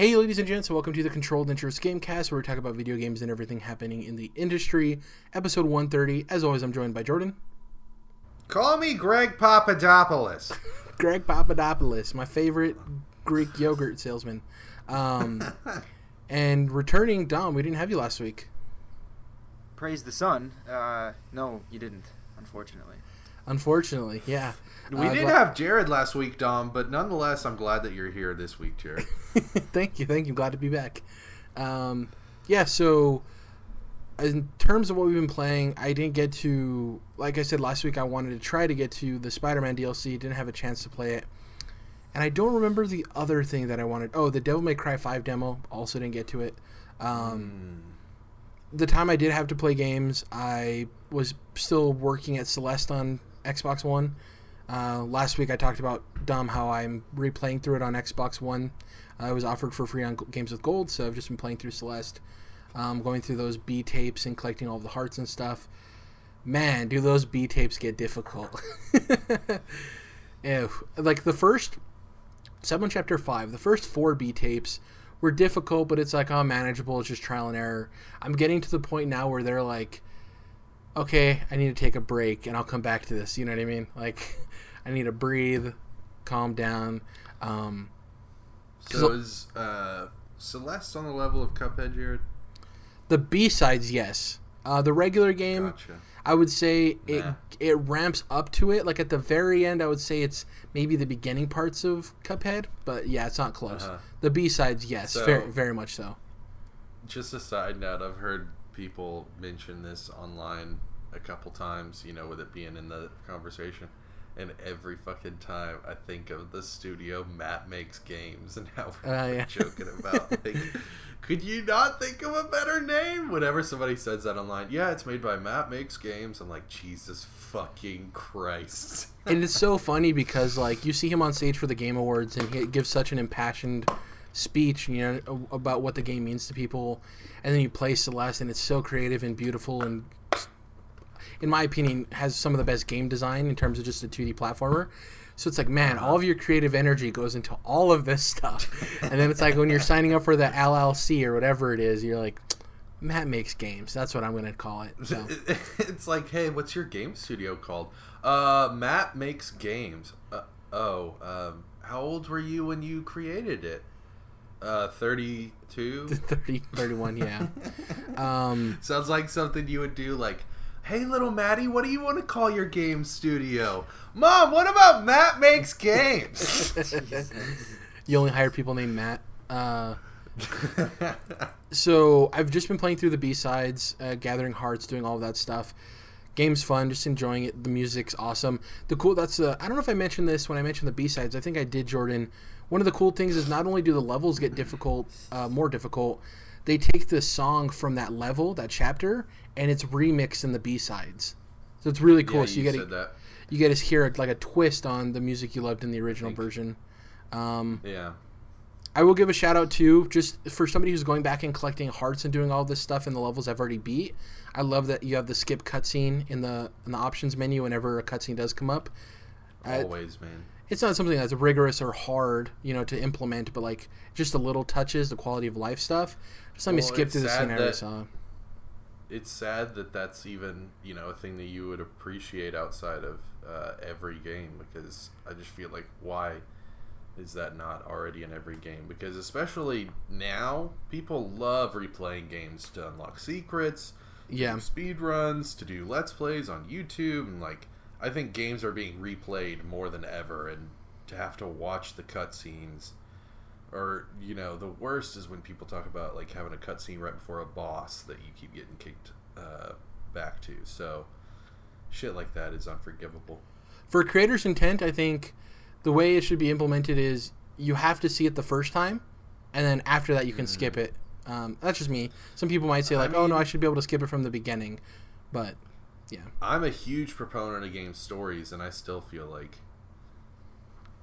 Hey, ladies and gents, welcome to the Controlled Interest Gamecast, where we talk about video games and everything happening in the industry. Episode 130. As always, I'm joined by Jordan. Call me Greg Papadopoulos. Greg Papadopoulos, my favorite Greek yogurt salesman. Um, and returning, Dom, we didn't have you last week. Praise the sun. Uh, no, you didn't, unfortunately. Unfortunately, yeah. We Uh, did gla- have Jared last week, Dom, but nonetheless, I'm glad that you're here this week, Jared. thank you, thank you. Glad to be back. Um, yeah, so in terms of what we've been playing, I didn't get to, like I said last week, I wanted to try to get to the Spider Man DLC, didn't have a chance to play it. And I don't remember the other thing that I wanted. Oh, the Devil May Cry 5 demo, also didn't get to it. Um, The time I did have to play games, I was still working at Celeste on Xbox One. Uh, last week I talked about Dom how I'm replaying through it on Xbox One. Uh, it was offered for free on Games with Gold, so I've just been playing through Celeste, um, going through those B tapes and collecting all the hearts and stuff. Man, do those B tapes get difficult? Ew. Like the first, Seven Chapter Five, the first four B tapes were difficult, but it's like oh manageable. It's just trial and error. I'm getting to the point now where they're like, okay, I need to take a break and I'll come back to this. You know what I mean? Like, I need to breathe, calm down. Um, So is uh, Celeste on the level of Cuphead, Jared? the B sides, yes. Uh, the regular game, Gotcha. I would say it Nah. it ramps up to it. Like at the very end, I would say it's maybe the beginning parts of Cuphead, but yeah, it's not close. Uh-huh. The B sides, yes, So- very very much so. Just a side note, I've heard people mention this online a couple times, you know, with it being in the conversation. And every fucking time I think of the studio Matt makes games and how we're Uh, yeah. joking about like could you not think of a better name? Whenever somebody says that online, yeah, it's made by Matt Makes Games. I'm like, Jesus fucking Christ. and it's so funny because like you see him on stage for the game awards and he gives such an impassioned speech you know about what the game means to people and then you play celeste and it's so creative and beautiful and in my opinion has some of the best game design in terms of just a 2d platformer so it's like man all of your creative energy goes into all of this stuff and then it's like when you're signing up for the llc or whatever it is you're like matt makes games that's what i'm going to call it so it's like, hey, what's your game studio called? Uh, Matt makes games. Uh, oh, um, how old were you when you created it? Uh, 32? 30 31 yeah um Sounds like something you would do like, hey, little Maddie, what do you want to call your game studio? Mom, what about Matt makes games? you only hire people named Matt. Uh, so I've just been playing through the B sides, uh, gathering hearts, doing all of that stuff. Game's fun, just enjoying it. The music's awesome. The cool that's uh, I don't know if I mentioned this when I mentioned the B sides. I think I did, Jordan. One of the cool things is not only do the levels get difficult, uh, more difficult, they take the song from that level, that chapter, and it's remixed in the B sides. So it's really cool. yeah, so you you get said that. you get to hear like a twist on the music you loved in the original version. Um, Yeah. I will give a shout out too, just for somebody who's going back and collecting hearts and doing all this stuff in the levels I've already beat. I love that you have the skip cutscene in the in the options menu whenever a cutscene does come up. I- Always, man. It's not something that's rigorous or hard, you know, to implement, but like just the little touches, the quality of life stuff. Just let me Well, skip through the scenario. that- So. it's sad that that's even you know a thing that you would appreciate outside of uh, every game because I just feel like why is that not already in every game? Because especially now, people love replaying games to unlock secrets, Yeah. speed runs, to do let's plays on YouTube, and like I think games are being replayed more than ever, and to have to watch the cutscenes. Or you know, the worst is when people talk about like having a cutscene right before a boss that you keep getting kicked uh, back to. So, shit like that is unforgivable. for creator's intent, I think the way it should be implemented is you have to see it the first time, and then after that you can skip it. Um, that's just me. Some people might say I like, "Oh no, I should be able to skip it from the beginning," but yeah, I'm a huge proponent of game stories, and I still feel like,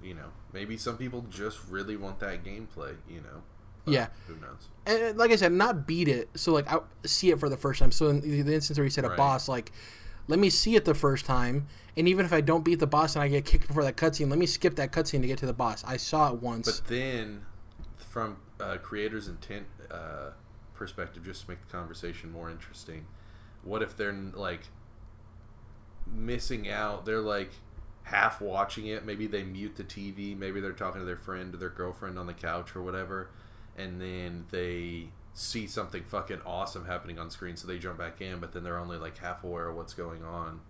you know, maybe some people just really want that gameplay. You know, Yeah. Who knows? and like I said, not beat it. So like I see it for the first time. So in the instance where you said a Right. boss, like let me see it the first time, and even if I don't beat the boss and I get kicked before that cutscene, let me skip that cutscene to get to the boss. I saw it once. But then, from uh, creator's intent uh, perspective, just to make the conversation more interesting, what if they're like missing out? They're like half watching it. Maybe they mute the TV. Maybe they're talking to their friend or their girlfriend on the couch or whatever, and then they see something fucking awesome happening on screen, so they jump back in. But then they're only like half aware of what's going on.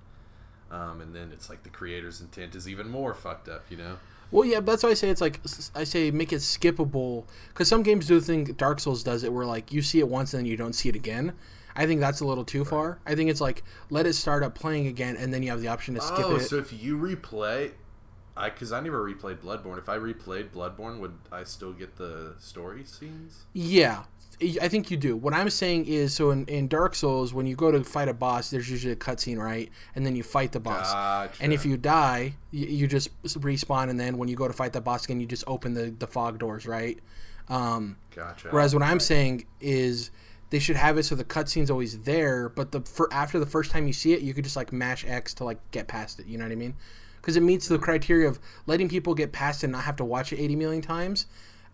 Um, and then it's like the creator's intent is even more fucked up, you know? Well, yeah, that's why I say it's like I say make it skippable because some games do think Dark Souls does it where like you see it once and then you don't see it again. I think that's a little too far. I think it's like let it start up playing again and then you have the option to skip oh, it. so if you replay, I because I never replayed Bloodborne. If I replayed Bloodborne, would I still get the story scenes? Yeah, I think you do. What I'm saying is, so in, in Dark Souls, when you go to fight a boss, there's usually a cutscene, right? And then you fight the boss. Gotcha. And if you die, you, you just respawn, and then when you go to fight the boss again, you just open the, the fog doors, right? Um, Gotcha. whereas what I'm saying is they should have it so the cutscene's always there, but the for after the first time you see it, you could just like mash X to like get past it. You know what I mean? Because it meets the criteria of letting people get past it and not have to watch it 80 million times.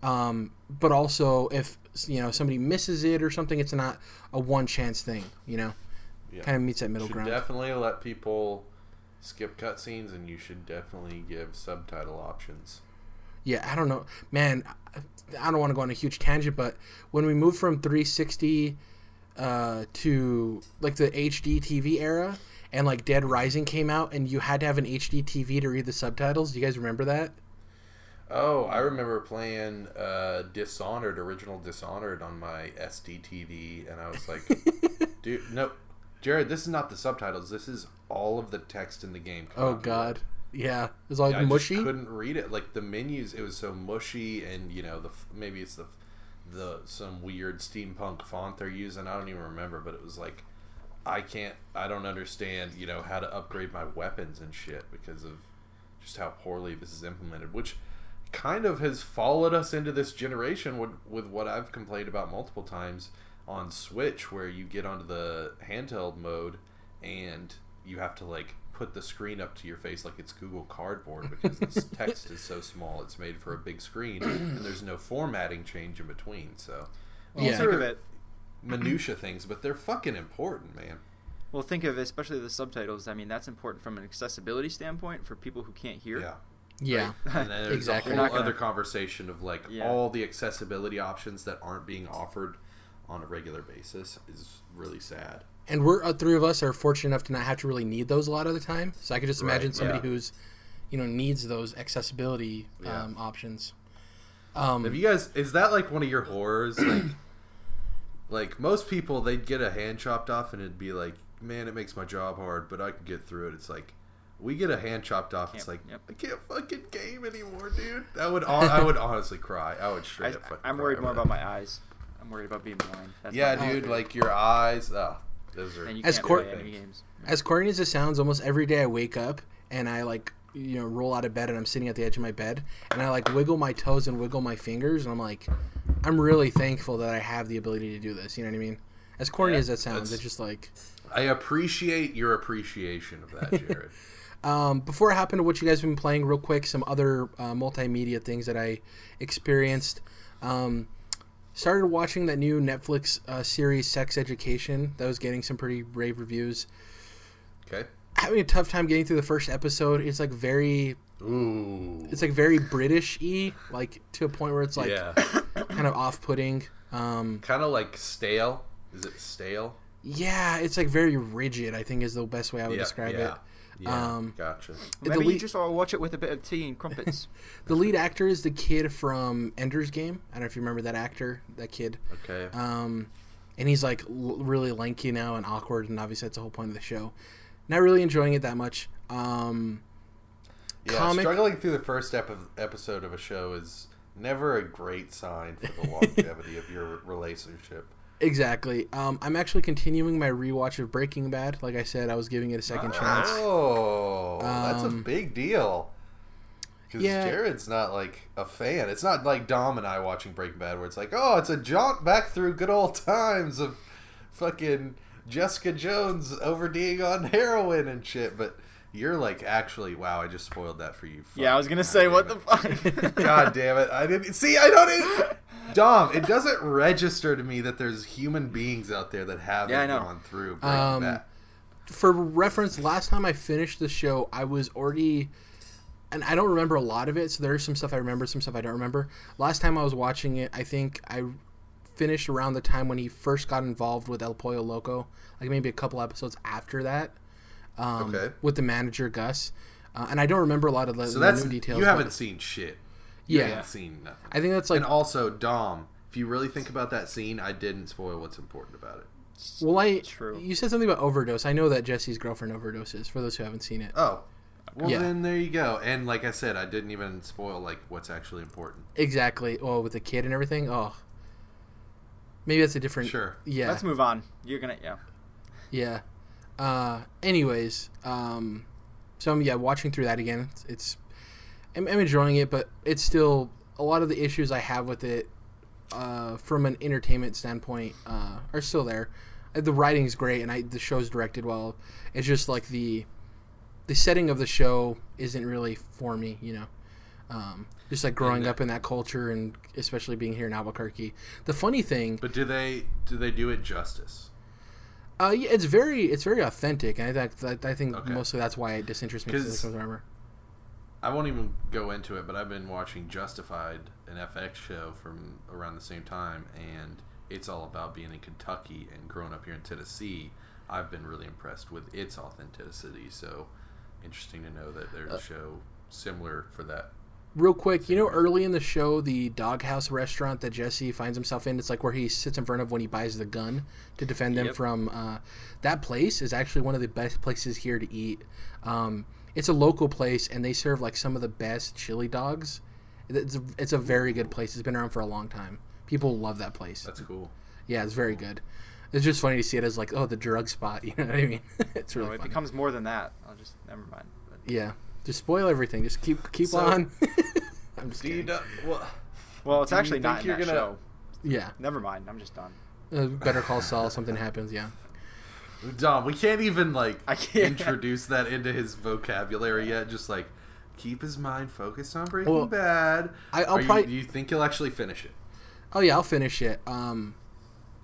Um, but also, if you know somebody misses it or something, it's not a one chance thing. You know, Yeah. kind of meets that middle should ground. definitely let people skip cutscenes, and you should definitely give subtitle options. Yeah, I don't know, man. I- don't want to go on a huge tangent, but when we moved from 360 uh, to like the HD TV era, and like Dead Rising came out, and you had to have an HD TV to read the subtitles. Do you guys remember that? Oh, I remember playing uh, Dishonored, original Dishonored, on my SD TV, and I was like, "Dude, no, Jared, this is not the subtitles. This is all of the text in the game." Oh copyright." God, yeah, it was all Yeah, I mushy. just couldn't read it. Like the menus, it was so mushy, and you know, the maybe it's the the some weird steampunk font they're using. I don't even remember, but it was like, I can't, I don't understand, you know, how to upgrade my weapons and shit because of just how poorly this is implemented, which kind of has followed us into this generation with, with what I've complained about multiple times on Switch, where you get onto the handheld mode and you have to like put the screen up to your face like it's Google Cardboard because this text is so small. It's made for a big screen and there's no formatting change in between. So Well, Yeah. think of it. minutia things, but they're fucking important, man. Well, think of especially the subtitles. I mean, that's important from an accessibility standpoint for people who can't hear. Yeah. yeah, And then there's Exactly. a You're whole gonna- other conversation of like Yeah. all the accessibility options that aren't being offered on a regular basis is really sad. And we're uh, three of us are fortunate enough to not have to really need those a lot of the time. So I could just Right, imagine somebody yeah. who's, you know, needs those accessibility Yeah. um, options. Um, Have you guys? Is that like one of your horrors? Like, like most people, they'd get a hand chopped off, and it'd be like, man, it makes my job hard, but I can get through it. It's like. We get a hand chopped off. It's like yep. I can't fucking game anymore, dude. I would, I would honestly cry. I would I, straight up. I'm worried over more that. about my eyes. I'm worried about being blind. That's Yeah, my- dude. Like your eyes. Oh, those are. As can't Cor- play any games. as corny as it sounds, almost every day I wake up and I like you know roll out of bed and I'm sitting at the edge of my bed and I like wiggle my toes and wiggle my fingers and I'm like, I'm really thankful that I have the ability to do this. You know what I mean? As corny Yeah, as that sounds, it's just like. I appreciate your appreciation of that, Jared. Um, before I hop into what you guys have been playing, real quick, some other uh, multimedia things that I experienced. Um, started watching that new Netflix uh, series, Sex Education. That was getting some pretty rave reviews. okay. Having a tough time getting through the first episode. It's like very, Ooh. it's like very British y, like to a point where it's like yeah. kind of off putting. Um, kind of like stale. Is it stale? yeah, it's like very rigid. I think is the best way I would yeah, describe yeah. it. Yeah, Um, gotcha. Maybe lead- you just all watch it with a bit of tea and crumpets. The lead actor is the kid from Ender's Game. I don't know if you remember that actor, that kid. Okay. Um, and he's like l- really lanky now and awkward, and obviously that's the whole point of the show. Not really enjoying it that much. Um, yeah, comic- struggling through the first ep- episode of a show is never a great sign for the longevity of your relationship. Exactly. Um, I'm actually continuing my rewatch of Breaking Bad. Like I said, I was giving it a second chance. Oh, that's a Um, big deal. Because yeah. Jared's not like a fan. It's not like Dom and I watching Breaking Bad, where it's like, oh, it's a jaunt back through good old times of fucking Jessica Jones OVDing on heroin and shit. But you're like, actually, wow, I just spoiled that for you. yeah, I was gonna God say what it. the fuck. God damn it! I didn't see. I don't. Even, Dom, it doesn't register to me that there's human beings out there that haven't Yeah, gone through Um, For reference, last time I finished the show, I was already, and I don't remember a lot of it. So there's some stuff I remember, some stuff I don't remember. Last time I was watching it, I think I finished around the time when he first got involved with El Pollo Loco, like maybe a couple episodes after that. Um, Okay. With the manager Gus, uh, and I don't remember a lot of the, So the that's new details. you haven't seen shit. You Yeah. haven't seen nothing. I think that's like and also, Dom, if you really think about that scene, I didn't spoil what's important about it. Well, I True. you said something about overdose. I know that Jesse's girlfriend overdoses. For those who haven't seen it, Oh, well Yeah. then there you go. And like I said, I didn't even spoil like what's actually important. exactly. Oh, with the kid and everything. Oh, maybe that's a different. Sure. Yeah. Let's move on. You're gonna yeah. Yeah. Uh, anyways, um, so I'm yeah watching through that again. It's, it's I'm, I'm enjoying it, but it's still a lot of the issues I have with it uh, from an entertainment standpoint uh, are still there. Uh, The writing's great, and I the show's directed well. It's just like the the setting of the show isn't really for me, you know. Um, just like growing And- up in that culture, and especially being here in Albuquerque. The funny thing, But do they do they do it justice? Uh, yeah, it's very it's very authentic, and I think I think Okay. mostly that's why it disinterests me. Because I won't even go into it, but I've been watching Justified, an FX show from around the same time, and it's all about being in Kentucky and growing up here in Tennessee. I've been really impressed with its authenticity. So interesting to know that there's Uh, a show similar for that. Real quick, you know, early in the show, the doghouse restaurant that Jesse finds himself in, it's like where he sits in front of when he buys the gun to defend them Yep. from. Uh, that place is actually one of the best places here to eat. Um, it's a local place, and they serve like some of the best chili dogs. It's a, it's a very good place. It's been around for a long time. People love that place. That's cool. Yeah, it's very good. It's just funny to see it as like, oh, the drug spot. You know what I mean? it's really No, it funny. becomes more than that. I'll just never mind. But Yeah, just spoil everything. Just keep keep So- on. I'm just Do you kidding. know, well, well, it's Do you actually not think in you're that gonna- show. Yeah, Never mind. I'm just done. uh, Better Call Saul. Something happens. Yeah. Dom, we can't even like I can't. introduce that into his vocabulary yet. Just like keep his mind focused on Breaking Well, Bad. I- I'll Are you- probably- do you think he'll actually finish it? Oh yeah, I'll finish it. Um,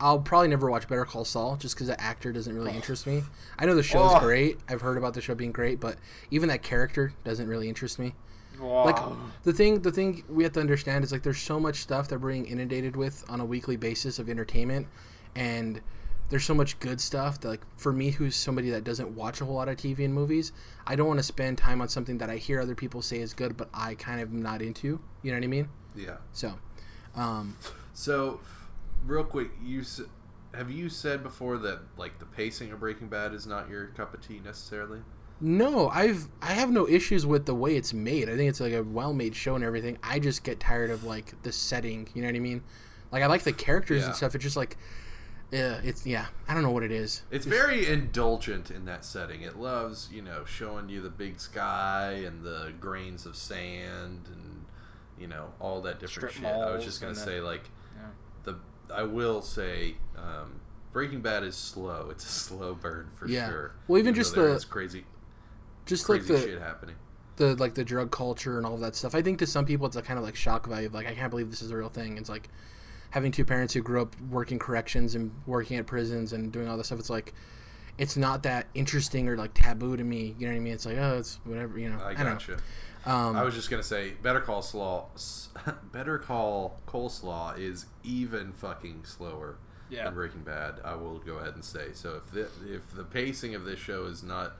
I'll probably never watch Better Call Saul just because the actor doesn't really interest me. I know the show's Oh. great. I've heard about the show being great, but even that character doesn't really interest me. Like the thing, the thing we have to understand is like there's so much stuff that we're being inundated with on a weekly basis of entertainment, and there's so much good stuff that like for me, who's somebody that doesn't watch a whole lot of TV and movies, I don't want to spend time on something that I hear other people say is good, but I kind of am not into. You know what I mean? Yeah. So, um, So, real quick, you have you said before that like the pacing of Breaking Bad is not your cup of tea necessarily? No, I've I have no issues with the way it's made. I think it's like a well-made show and everything. I just get tired of like the setting. You know what I mean? Like I like the characters Yeah. and stuff. It's just like, yeah, it's yeah. I don't know what it is. It's Just- very indulgent in that setting. It loves, you know, showing you the big sky and the grains of sand and you know all that different shit. I was just gonna and the- say like Yeah. the I will say um, Breaking Bad is slow. It's a slow burn for Yeah. sure. Well, even though just the- crazy just crazy like the shit happening. the like the drug culture and all of that stuff. I think to some people it's a kind of like shock value. of, Like I can't believe this is a real thing. It's like having two parents who grew up working corrections and working at prisons and doing all this stuff. It's like it's not that interesting or like taboo to me. You know what I mean? It's like oh, it's whatever. You know. I I, don't know. Um, I was just gonna say, Better Call Slaw, Better Call Coleslaw is even fucking slower Yeah. than Breaking Bad. I will go ahead and say. So if the if the pacing of this show is not,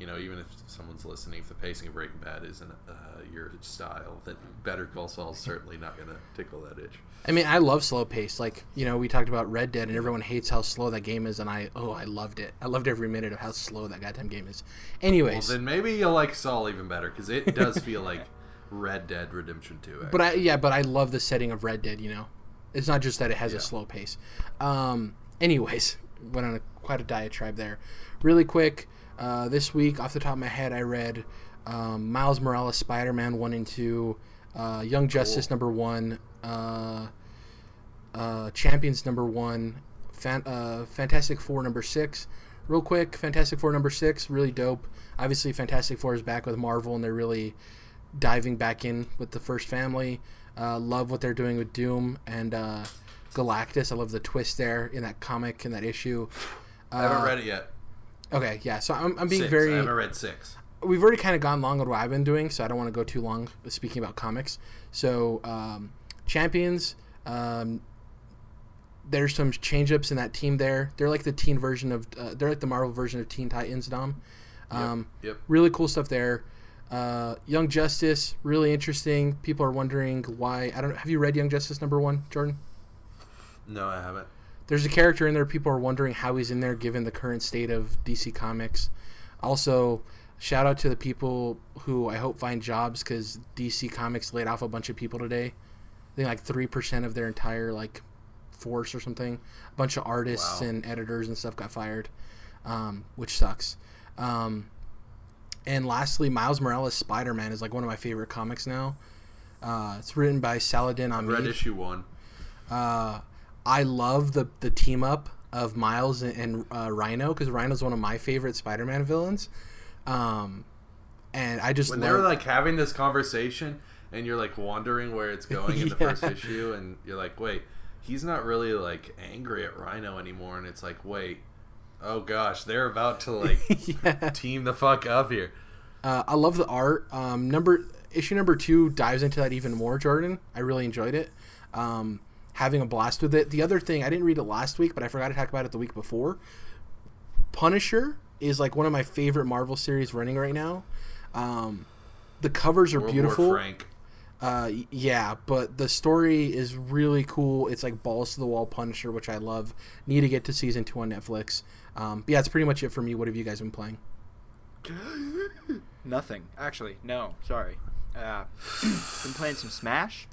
you know, even if someone's listening, if the pacing of Breaking Bad isn't uh, your style, then Better Call Saul is certainly not gonna tickle that itch. I mean, I love slow pace. Like you know, we talked about Red Dead, and everyone hates how slow that game is, and I oh, I loved it. I loved every minute of how slow that goddamn game is. Well, Anyways, then maybe you'll like Saul even better because it does feel like Red Dead Redemption Two. but I yeah, but I love the setting of Red Dead. You know, it's not just that it has Yeah. a slow pace. Um, anyways, went on a, quite a diatribe there. Really quick, uh, this week off the top of my head, I read um, Miles Morales Spider Man one and two, uh, Young Justice number one, uh, uh, Champions number one, Fan- uh, Fantastic Four number six. Real quick, Fantastic Four number six, really dope. Obviously, Fantastic Four is back with Marvel, and they're really diving back in with the first family. Uh, love what they're doing with Doom and uh, Galactus. I love the twist there in that comic in that issue. I haven't read it yet. Okay, yeah. So I'm, I'm being Six. very I haven't read six. we've already kind of gone long on what I've been doing, so I don't want to go too long speaking about comics. So, um, Champions, um, there's some change ups in that team there. They're like the teen version of, uh, they're like the Marvel version of Teen Titans, Dom. Um, Yep. Really cool stuff there. Uh, Young Justice, really interesting. People are wondering why. I don't. Have you read Young Justice number one, Jordan? No, I haven't. There's a character in there people are wondering how he's in there given the current state of DC Comics. Also, shout out to the people who I hope find jobs because DC Comics laid off a bunch of people today. I think like three percent of their entire like force or something. A bunch of artists Wow. and editors and stuff got fired, um, which sucks. Um, and lastly, Miles Morales Spider Man is like one of my favorite comics now. Uh, it's written by Saladin read Ahmed. issue one. Uh, I love the the team up of Miles and, and uh, Rhino because Rhino's one of my favorite Spider-Man villains. Um, and I just When love, they were like having this conversation, and you're like wondering where it's going in the first issue, and you're like, wait, he's not really like angry at Rhino anymore, and it's like, wait, oh gosh, they're about to like yeah. team the fuck up here. Uh, I love the art. Um, number issue number two dives into that even more. Jordan, I really enjoyed it. Um, having a blast with it. The other thing I didn't read it last week, but I forgot to talk about it the week before. Punisher is like one of my favorite Marvel series running right now. Um, the covers are World beautiful. War Frank. Uh, yeah, but the story is really cool. It's like balls to the wall Punisher, which I love. Need to get to season two on Netflix. Um, but yeah, that's pretty much it for me. What have you guys been playing? Nothing. Actually, no. Sorry. Uh, been playing some Smash.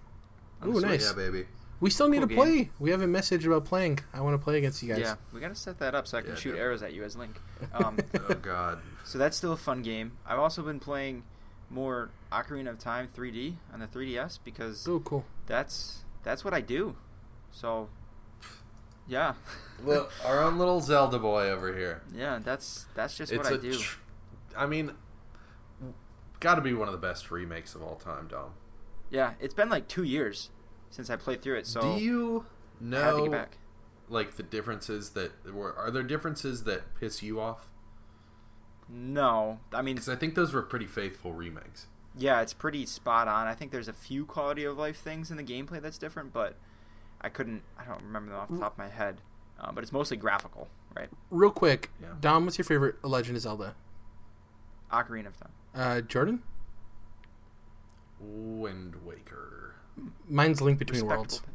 on Ooh, nice. Yeah, baby. We still need Cool to game. play. We have a message about playing. I want to play against you guys. Yeah, we gotta set that up so I can Yeah, shoot dude. arrows at you as Link. Um, Oh god. so that's still a fun game. I've also been playing more Ocarina of Time 3D on the 3DS because Oh, cool. that's that's what I do. So, yeah, Look, our own little Zelda boy over here. yeah, that's that's just it's what I a do. tr- I mean, got to be one of the best remakes of all time, Dom. yeah, it's been like two years since I played through it, so Do you I had to know back. like the differences that were? Are there differences that piss you off? No, I mean, Because I think those were pretty faithful remakes. yeah, it's pretty spot on. I think there's a few quality of life things in the gameplay that's different, but I couldn't. I don't remember them off the top of my head. Uh, but it's mostly graphical, right? Real quick, Yeah. Dom, what's your favorite Legend of Zelda? Ocarina of Time. Uh, Jordan? Wind Waker. Mine's Link Between Worlds. pick.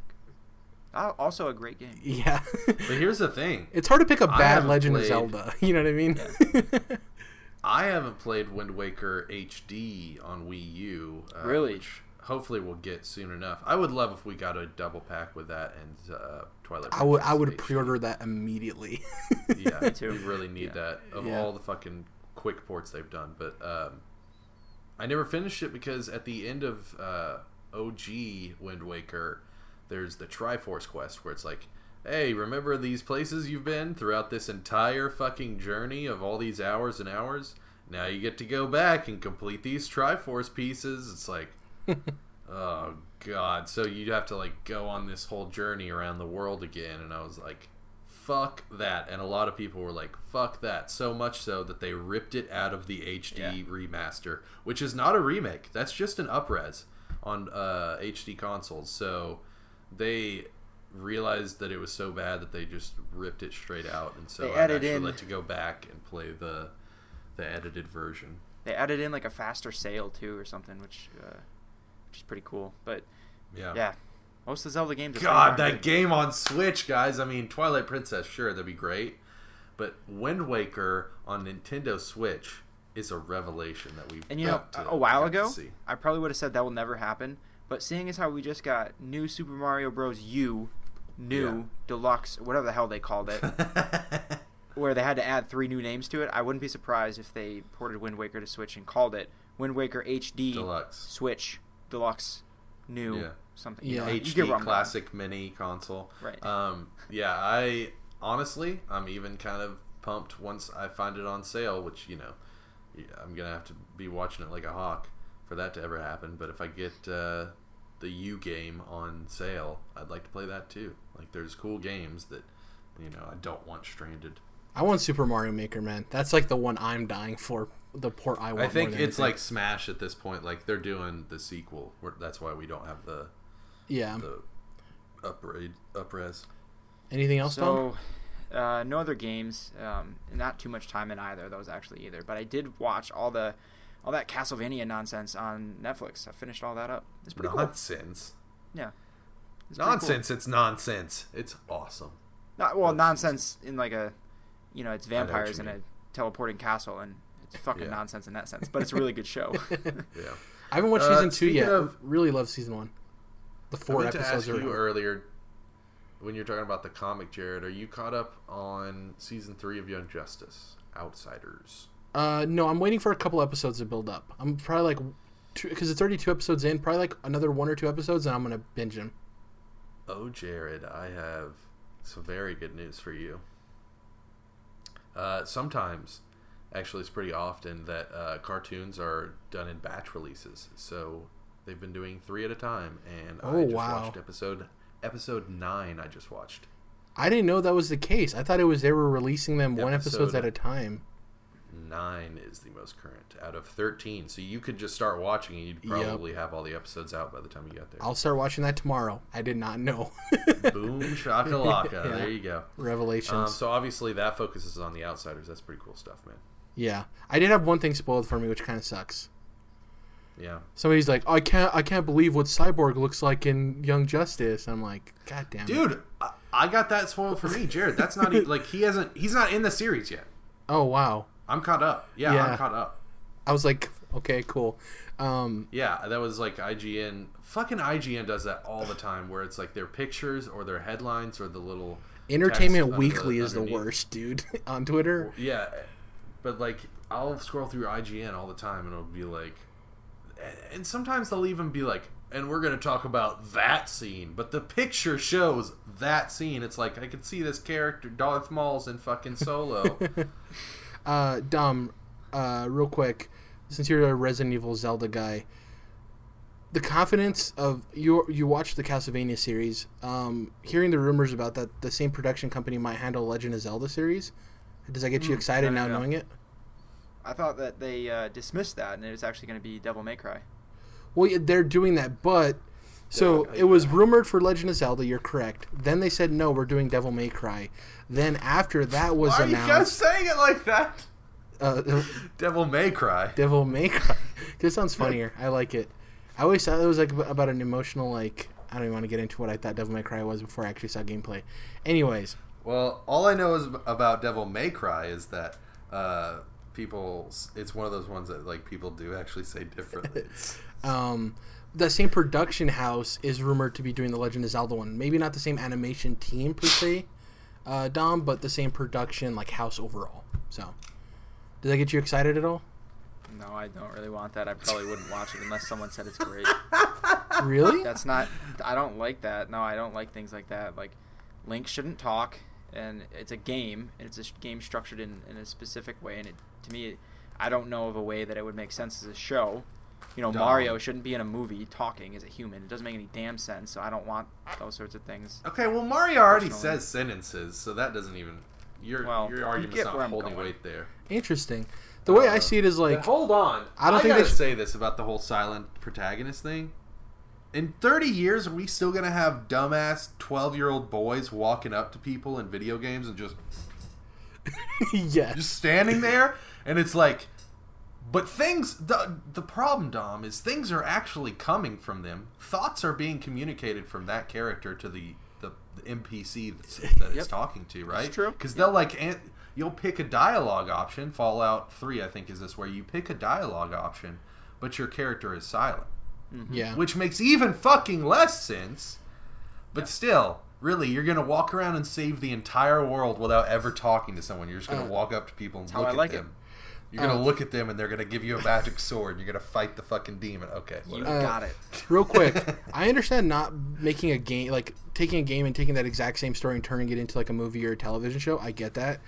Uh, also a great game. Yeah. But here's the thing: it's hard to pick a bad Legend played- of Zelda. You know what I mean? I haven't played Wind Waker HD on Wii U. Uh, Really? Which hopefully we'll get soon enough. I would love if we got a double pack with that and uh, Twilight. I would I would Princess pre-order that immediately. Yeah, Me too. we really need Yeah. that of Yeah. all the fucking quick ports they've done. But um, I never finished it because at the end of uh, OG Wind Waker, there's the Triforce quest where it's like, hey, remember these places you've been throughout this entire fucking journey of all these hours and hours? Now you get to go back and complete these Triforce pieces. It's like, oh god. So you'd have to like go on this whole journey around the world again, and I was like, fuck that. And a lot of people were like, fuck that. So much so that they ripped it out of the HD Yeah. remaster, which is not a remake. That's just an upres on uh, HD consoles. So they realized that it was so bad that they just ripped it straight out, and so They I added actually in- let to go back and play the the edited version. They added in like a faster sail too, or something, which uh, which is pretty cool. But Yeah. yeah, most of the Zelda games. God, that darn game on Switch, guys. I mean, Twilight Princess, sure, that'd be great. But Wind Waker on Nintendo Switch is a revelation that we've. And you know, to- a while ago, see. I probably would have said that will never happen. But seeing as how we just got new Super Mario Bros. U, new Yeah. deluxe, whatever the hell they called it, where they had to add three new names to it, I wouldn't be surprised if they ported Wind Waker to Switch and called it Wind Waker HD Deluxe. Switch Deluxe New Yeah. something. Yeah. you get HD where I'm going. classic mini console. Right. Um, yeah, I honestly, I'm even kind of pumped once I find it on sale, which you know, yeah, I'm gonna have to be watching it like a hawk. for that to ever happen. But if I get uh, the U game on sale, I'd like to play that too. Like, there's cool games that you know I don't want stranded. I want Super Mario Maker, man. That's like the one I'm dying for. The port I want. I think it's anything. like Smash at this point. Like they're doing the sequel. That's why we don't have the yeah. the upres. upres. Anything else, Dom? So, uh, no other games. Um, not too much time in either of those actually either. But I did watch all the all that Castlevania nonsense on Netflix. I finished all that up. It's pretty cool. Nonsense. Yeah. It's pretty cool. Nonsense. It's nonsense. It's awesome. Not, well, That's- nonsense in like a, you know, it's vampires you in a teleporting castle, and it's fucking Yeah. nonsense in that sense. But it's a really good show. Yeah. I haven't watched Uh, season two yet. of- really love season one. The I four meant to episodes ask are you earlier when you're talking about the comic, Jared. Are you caught up on season three of Young Justice Outsiders? Uh, no, I'm waiting for a couple episodes to build up. I'm probably like, because it's already two episodes in. Probably like another one or two episodes, and I'm gonna binge them. Oh, Jared, I have some very good news for you. Uh, sometimes, actually, it's pretty often that uh, cartoons are done in batch releases. So they've been doing three at a time, and I Oh, just wow. watched episode episode nine. I just watched. I didn't know that was the case. I thought it was they were releasing them one episodes Episode- at a time. Nine is the most current out of thirteen. So you could just start watching, and you'd Yep. probably have all the episodes out by the time you got there. I'll start watching that tomorrow. I did not know. Boom shakalaka! Yeah. There you go. Revelations. Um, so obviously that focuses on the outsiders. That's pretty cool stuff, man. yeah, I did have one thing spoiled for me, which kind of sucks. Yeah. Somebody's like, "I can't, I can't believe what Cyborg looks like in Young Justice." I'm like, "God damn it, Dude, I, I got that spoiled for me, Jared. That's not even, like he hasn't. He's not in the series yet. Oh wow." I'm caught up. Yeah, Yeah. I'm caught up. I was like, "Okay, cool." Um, Yeah, that was like IGN. Fucking IGN does that all the time, where it's like their pictures or their headlines or the little Entertainment Weekly is the worst, dude. On Twitter, Yeah, but like I'll scroll through IGN all the time, and it'll be like, and sometimes they'll even be like, and we're gonna talk about that scene, but the picture shows that scene. It's like I could see this character Darth Maul's in fucking Solo. uh, Dom, uh, real quick, since you're a Resident Evil Zelda guy, the confidence of you you watched the Castlevania series, um, hearing the rumors about that the same production company might handle Legend of Zelda series, does that get you excited no, now no, no. knowing it? I thought that they uh, dismissed that, and it was actually going to be Devil May Cry. Well, yeah, they're doing that, but so Yeah, it was yeah. rumored for Legend of Zelda. You're correct. Then they said no, we're doing Devil May Cry. Then after that was Why are you guys saying it like that? uh, Devil May Cry. Devil May Cry. this sounds funnier. I like it. I always thought it was like about an emotional like. I don't even want to get into what I thought Devil May Cry was before I actually saw gameplay. Anyways, Well, all I know is about Devil May Cry is that uh, people. It's one of those ones that like people do actually say differently. um, the same production house is rumored to be doing the Legend of Zelda one. Maybe not the same animation team per se, uh, Dom, but the same production like house overall. So, does that get you excited at all? No, I don't really want that. I probably wouldn't watch it unless someone said it's great. Really? That's not. I don't like that. No, I don't like things like that. Like, Link shouldn't talk, and it's a game. And it's a game structured in, in a specific way, and it, to me, I don't know of a way that it would make sense as a show. You know, Dumb. Mario shouldn't be in a movie talking as a human. It doesn't make any damn sense. So I don't want those sorts of things. Okay, well Mario already Personally. says sentences, so that doesn't even your Well, your you argument's get not holding going. weight there. Interesting. The way I Uh, see it is like hold on. I don't I think they gotta say this about the whole silent protagonist thing. In 30 years, are we still gonna have dumbass 12 year old boys walking up to people in video games and just yes. just standing there? And it's like, but things. The the problem, Dom, is things are actually coming from them. Thoughts are being communicated from that character to the the, the NPC that's, that it's talking to, right? true. Because they'll like. An- You'll pick a dialogue option. Fallout 3, I think, is this where you pick a dialogue option, but your character is silent Yeah. which makes even fucking less sense. But still, really, you're gonna walk around and save the entire world without ever talking to someone. You're just gonna Uh, walk up to people and how look I at like it. Them. You're gonna Uh, look at them and they're gonna give you a magic sword. You're gonna fight the fucking demon. Okay. You. Uh, got it. Real quick, I understand not making a game like taking a game and taking that exact same story and turning it into like a movie or a television show. I get that.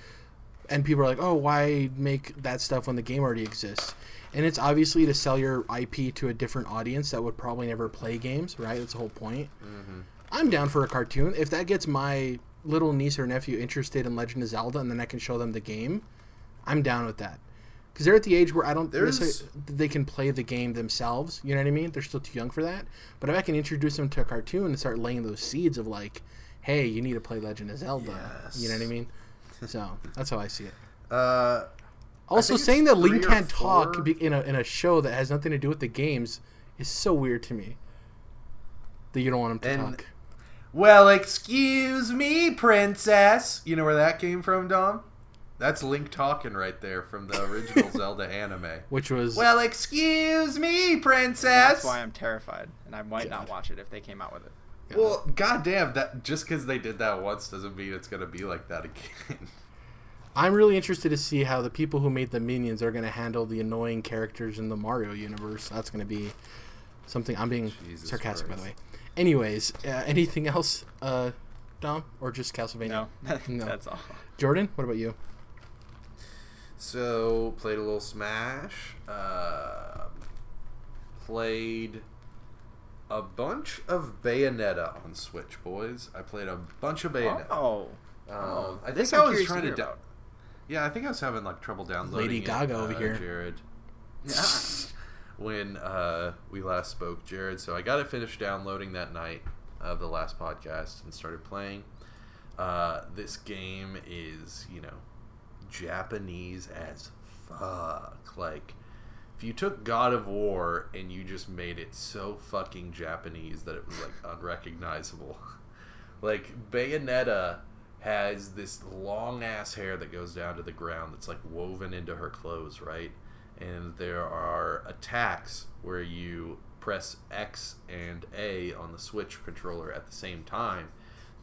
and people are like, "Oh, why make that stuff when the game already exists?" And it's obviously to sell your IP to a different audience that would probably never play games, right? That's the whole point. Mm-hmm. I'm down for a cartoon if that gets my little niece or nephew interested in Legend of Zelda, and then I can show them the game. I'm down with that because they're at the age where I don't they can play the game themselves. You know what I mean? They're still too young for that. But if I can introduce them to a cartoon and start laying those seeds of like, hey, you need to play Legend of Zelda. You know what I mean? So that's how I see it. Uh, Also, saying that Link can't talk four. in a in a show that has nothing to do with the games is so weird to me. That you don't want him to And- talk. well, excuse me, princess. You know where that came from, Dom? That's Link talking right there from the original Zelda anime. Which was Well, excuse me, princess. That's why I'm terrified, and I might not watch it if they came out with it. Well, goddamn, that just because they did that once doesn't mean it's gonna be like that again. I'm really interested to see how the people who made the minions are going to handle the annoying characters in the Mario universe. That's going to be something. I'm being Jesus sarcastic, by the way. Anyways, uh, anything else, uh, Dom, or just Castlevania? No, No. that's all. Jordan, what about you? So played a little Smash. Um played a bunch of Bayonetta on Switch, boys. I played a bunch of Bayonetta. Oh, Um, I this think I'm I was trying to. hear da- yeah, I think I was having like trouble downloading. Lady it, Gaga over uh, here. Jared. When uh, we last spoke, Jared. So I got it finished downloading that night of the last podcast and started playing. Uh, this game is, you know, Japanese as fuck. Like, if you took God of War and you just made it so fucking Japanese that it was like unrecognizable. like Bayonetta has this long ass hair that goes down to the ground that's like woven into her clothes, right? And there are attacks where you press X and A on the Switch controller at the same time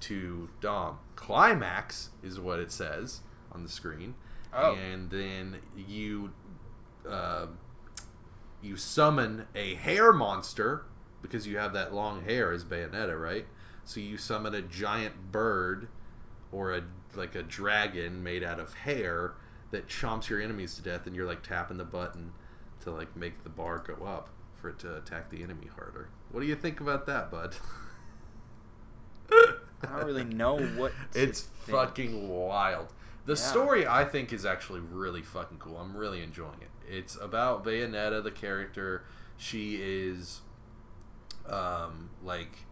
to Dom. Climax is what it says on the screen. Oh. And then you uh, you summon a hair monster because you have that long hair as Bayonetta, right? So you summon a giant bird or a like a dragon made out of hair that chomps your enemies to death, and you're like tapping the button to like make the bar go up for it to attack the enemy harder. What do you think about that, bud? I don't really know what. It's think. fucking wild. The Yeah. story I think is actually really fucking cool. I'm really enjoying it. It's about Bayonetta, the character. She is, um, like,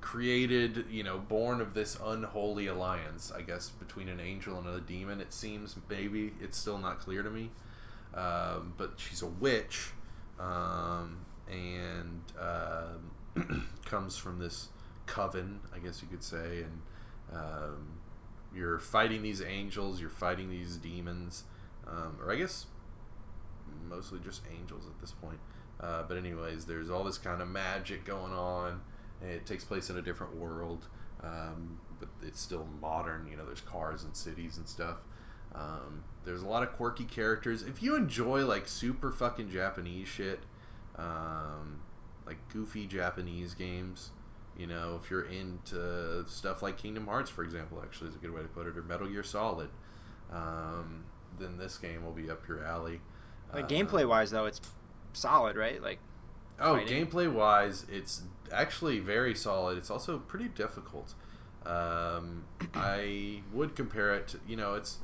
created, you know, born of this unholy alliance, I guess, between an angel and a demon. It seems maybe it's still not clear to me, um, but she's a witch, um, and um, comes from this coven, I guess you could say, and um, you're fighting these angels, you're fighting these demons, um, or I guess mostly just angels at this point. Uh, but anyways, there's all this kind of magic going on. It takes place in a different world, um, but it's still modern. You know, there's cars and cities and stuff. Um, there's a lot of quirky characters. If you enjoy like super fucking Japanese shit, um, like goofy Japanese games, you know, if you're into stuff like Kingdom Hearts, for example, actually is a good way to put it, or Metal Gear Solid, um, then this game will be up your alley. Like Uh, gameplay wise, though, it's solid, right? Like, Oh, fighting. gameplay wise, it's actually very solid. It's also pretty difficult. Um, I would compare it to, you know, it's.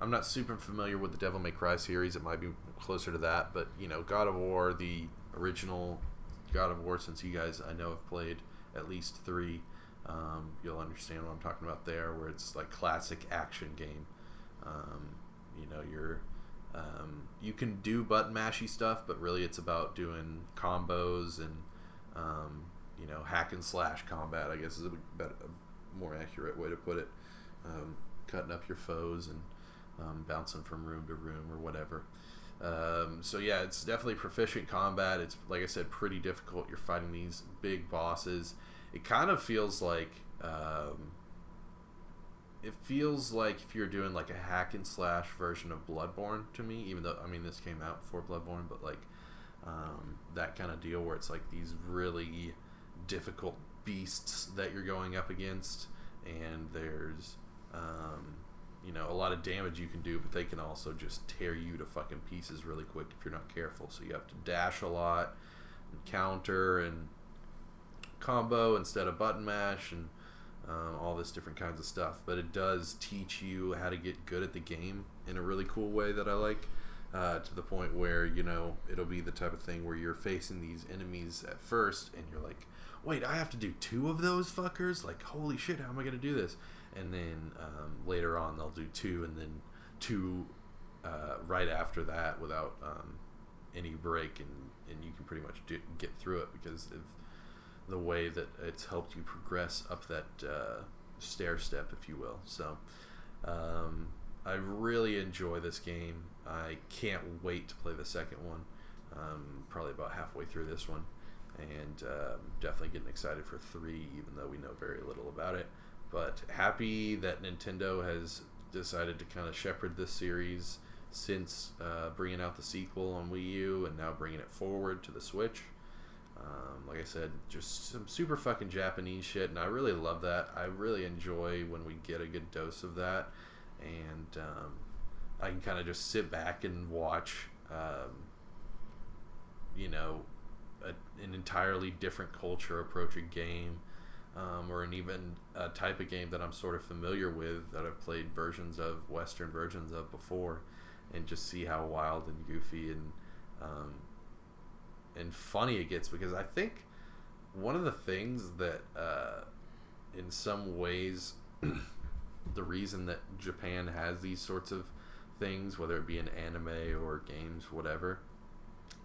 I'm not super familiar with the Devil May Cry series. It might be closer to that, but you know, God of War, the original God of War, since you guys I know have played at least three, um, you'll understand what I'm talking about there, where it's like classic action game. Um, you know, you're um, you can do button mashy stuff, but really it's about doing combos and um, you know hack and slash combat. I guess is a, better, a more accurate way to put it. Um, cutting up your foes and um, bouncing from room to room or whatever. Um, so yeah, it's definitely proficient combat. It's like I said, pretty difficult. You're fighting these big bosses. It kind of feels like um, it feels like if you're doing like a hack and slash version of Bloodborne to me, even though I mean this came out before Bloodborne, but like um, that kind of deal where it's like these really difficult beasts that you're going up against, and there's um, you know a lot of damage you can do, but they can also just tear you to fucking pieces really quick if you're not careful. So you have to dash a lot, and counter, and combo instead of button mash, and um, all this different kinds of stuff. But it does teach you how to get good at the game in a really cool way that I like. Uh, to the point where you know it'll be the type of thing where you're facing these enemies at first, and you're like, "Wait, I have to do two of those fuckers? Like, holy shit, how am I gonna do this?" And then um, later on, they'll do two, and then two uh, right after that without um, any break, and and you can pretty much do, get through it because of the way that it's helped you progress up that uh, stair step, if you will. So. Um, I really enjoy this game. I can't wait to play the second one. Um, probably about halfway through this one, and um, definitely getting excited for three, even though we know very little about it. But happy that Nintendo has decided to kind of shepherd this series since uh, bringing out the sequel on Wii U and now bringing it forward to the Switch. Um, like I said, just some super fucking Japanese shit, and I really love that. I really enjoy when we get a good dose of that and um, I can kind of just sit back and watch, um, you know, a, an entirely different culture approach a game, um, or an even a type of game that I'm sort of familiar with that I've played versions of, Western versions of before, and just see how wild and goofy and um, and funny it gets. Because I think one of the things that uh, in some ways the reason that Japan has these sorts of things, whether it be an anime or games, whatever,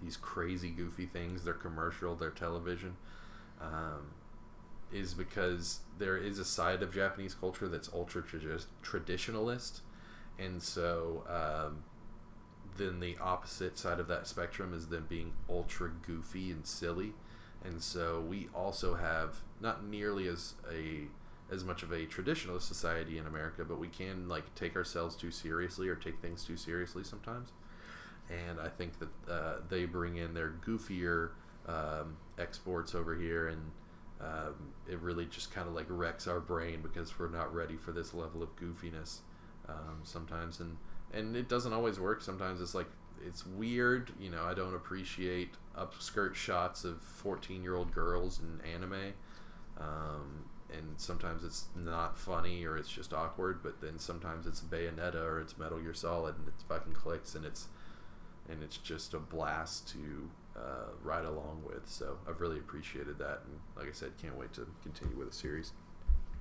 these crazy, goofy things, their commercial, their television, um, is because there is a side of Japanese culture that's ultra traditionalist, and so um, then the opposite side of that spectrum is them being ultra goofy and silly, and so we also have not nearly as a as much of a traditionalist society in America, but we can like take ourselves too seriously or take things too seriously sometimes. And I think that uh, they bring in their goofier um, exports over here, and um, it really just kind of like wrecks our brain because we're not ready for this level of goofiness um, sometimes, and and it doesn't always work. Sometimes it's like it's weird. You know, I don't appreciate upskirt shots of fourteen year old girls in anime. Um, and sometimes it's not funny or it's just awkward but then sometimes it's bayonetta or it's metal gear solid and it fucking clicks and it's and it's just a blast to uh, ride along with so i've really appreciated that and like i said can't wait to continue with the series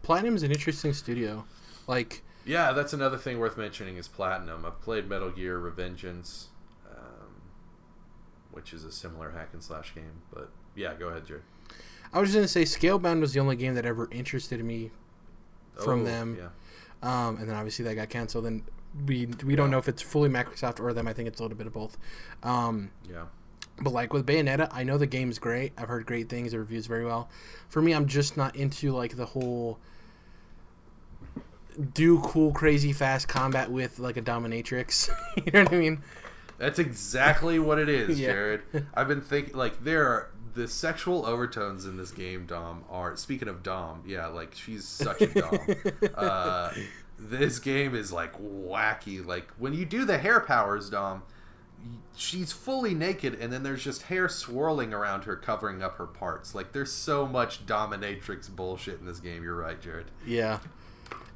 platinum's an interesting studio like yeah that's another thing worth mentioning is platinum i've played metal gear revengeance um, which is a similar hack and slash game but yeah go ahead jerry I was just gonna say Scalebound was the only game that ever interested me from oh, them. Yeah. Um, and then obviously that got canceled. And we we yeah. don't know if it's fully Microsoft or them. I think it's a little bit of both. Um, yeah. But like with Bayonetta, I know the game's great. I've heard great things. The reviews very well. For me, I'm just not into like the whole do cool, crazy, fast combat with like a dominatrix. you know what I mean? That's exactly what it is, yeah. Jared. I've been thinking like there are the sexual overtones in this game, Dom, are speaking of Dom, yeah, like she's such a Dom. uh, this game is like wacky. Like when you do the hair powers, Dom, she's fully naked, and then there's just hair swirling around her, covering up her parts. Like there's so much dominatrix bullshit in this game. You're right, Jared. Yeah,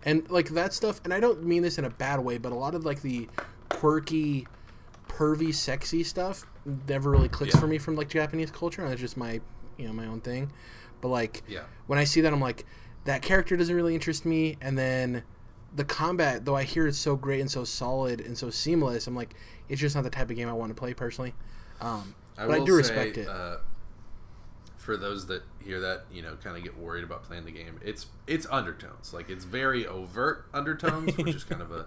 and like that stuff, and I don't mean this in a bad way, but a lot of like the quirky pervy, sexy stuff never really clicks yeah. for me from like Japanese culture. That's just my you know my own thing. But like yeah. when I see that, I'm like that character doesn't really interest me. And then the combat, though I hear it's so great and so solid and so seamless, I'm like it's just not the type of game I want to play personally. Um, I but I do say, respect it. Uh, for those that hear that, you know, kind of get worried about playing the game, it's it's undertones. Like it's very overt undertones, which is kind of a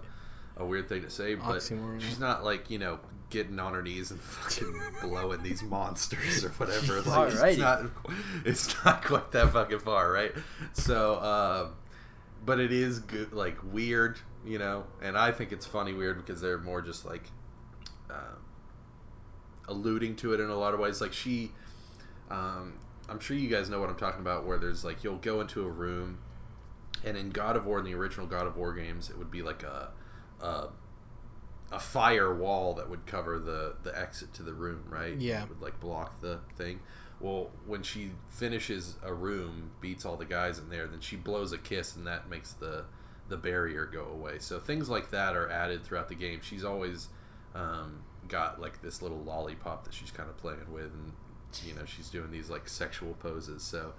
a weird thing to say, but Oxymoron. she's not like you know getting on her knees and fucking blowing these monsters or whatever. Like it's not, it's not quite that fucking far, right? So, uh, but it is good, like weird, you know. And I think it's funny weird because they're more just like uh, alluding to it in a lot of ways. Like she, um, I'm sure you guys know what I'm talking about. Where there's like you'll go into a room, and in God of War, in the original God of War games, it would be like a uh, a fire wall that would cover the the exit to the room, right? Yeah. It would like block the thing. Well, when she finishes a room, beats all the guys in there, then she blows a kiss, and that makes the the barrier go away. So things like that are added throughout the game. She's always um, got like this little lollipop that she's kind of playing with, and you know she's doing these like sexual poses. So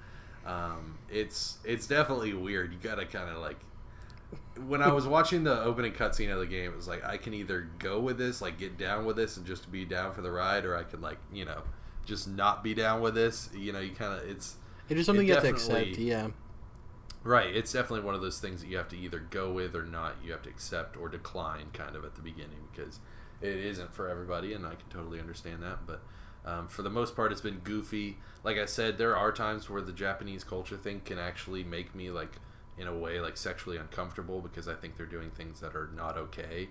um, it's it's definitely weird. You gotta kind of like when I was watching the opening cutscene of the game, it was like I can either go with this, like get down with this, and just be down for the ride, or I can like you know just not be down with this. You know, you kind of it's It is something it you have to accept. Yeah. right. It's definitely one of those things that you have to either go with or not. You have to accept or decline, kind of at the beginning, because it isn't for everybody, and I can totally understand that. But um, for the most part, it's been goofy. Like I said, there are times where the Japanese culture thing can actually make me like in a way like sexually uncomfortable because I think they're doing things that are not okay.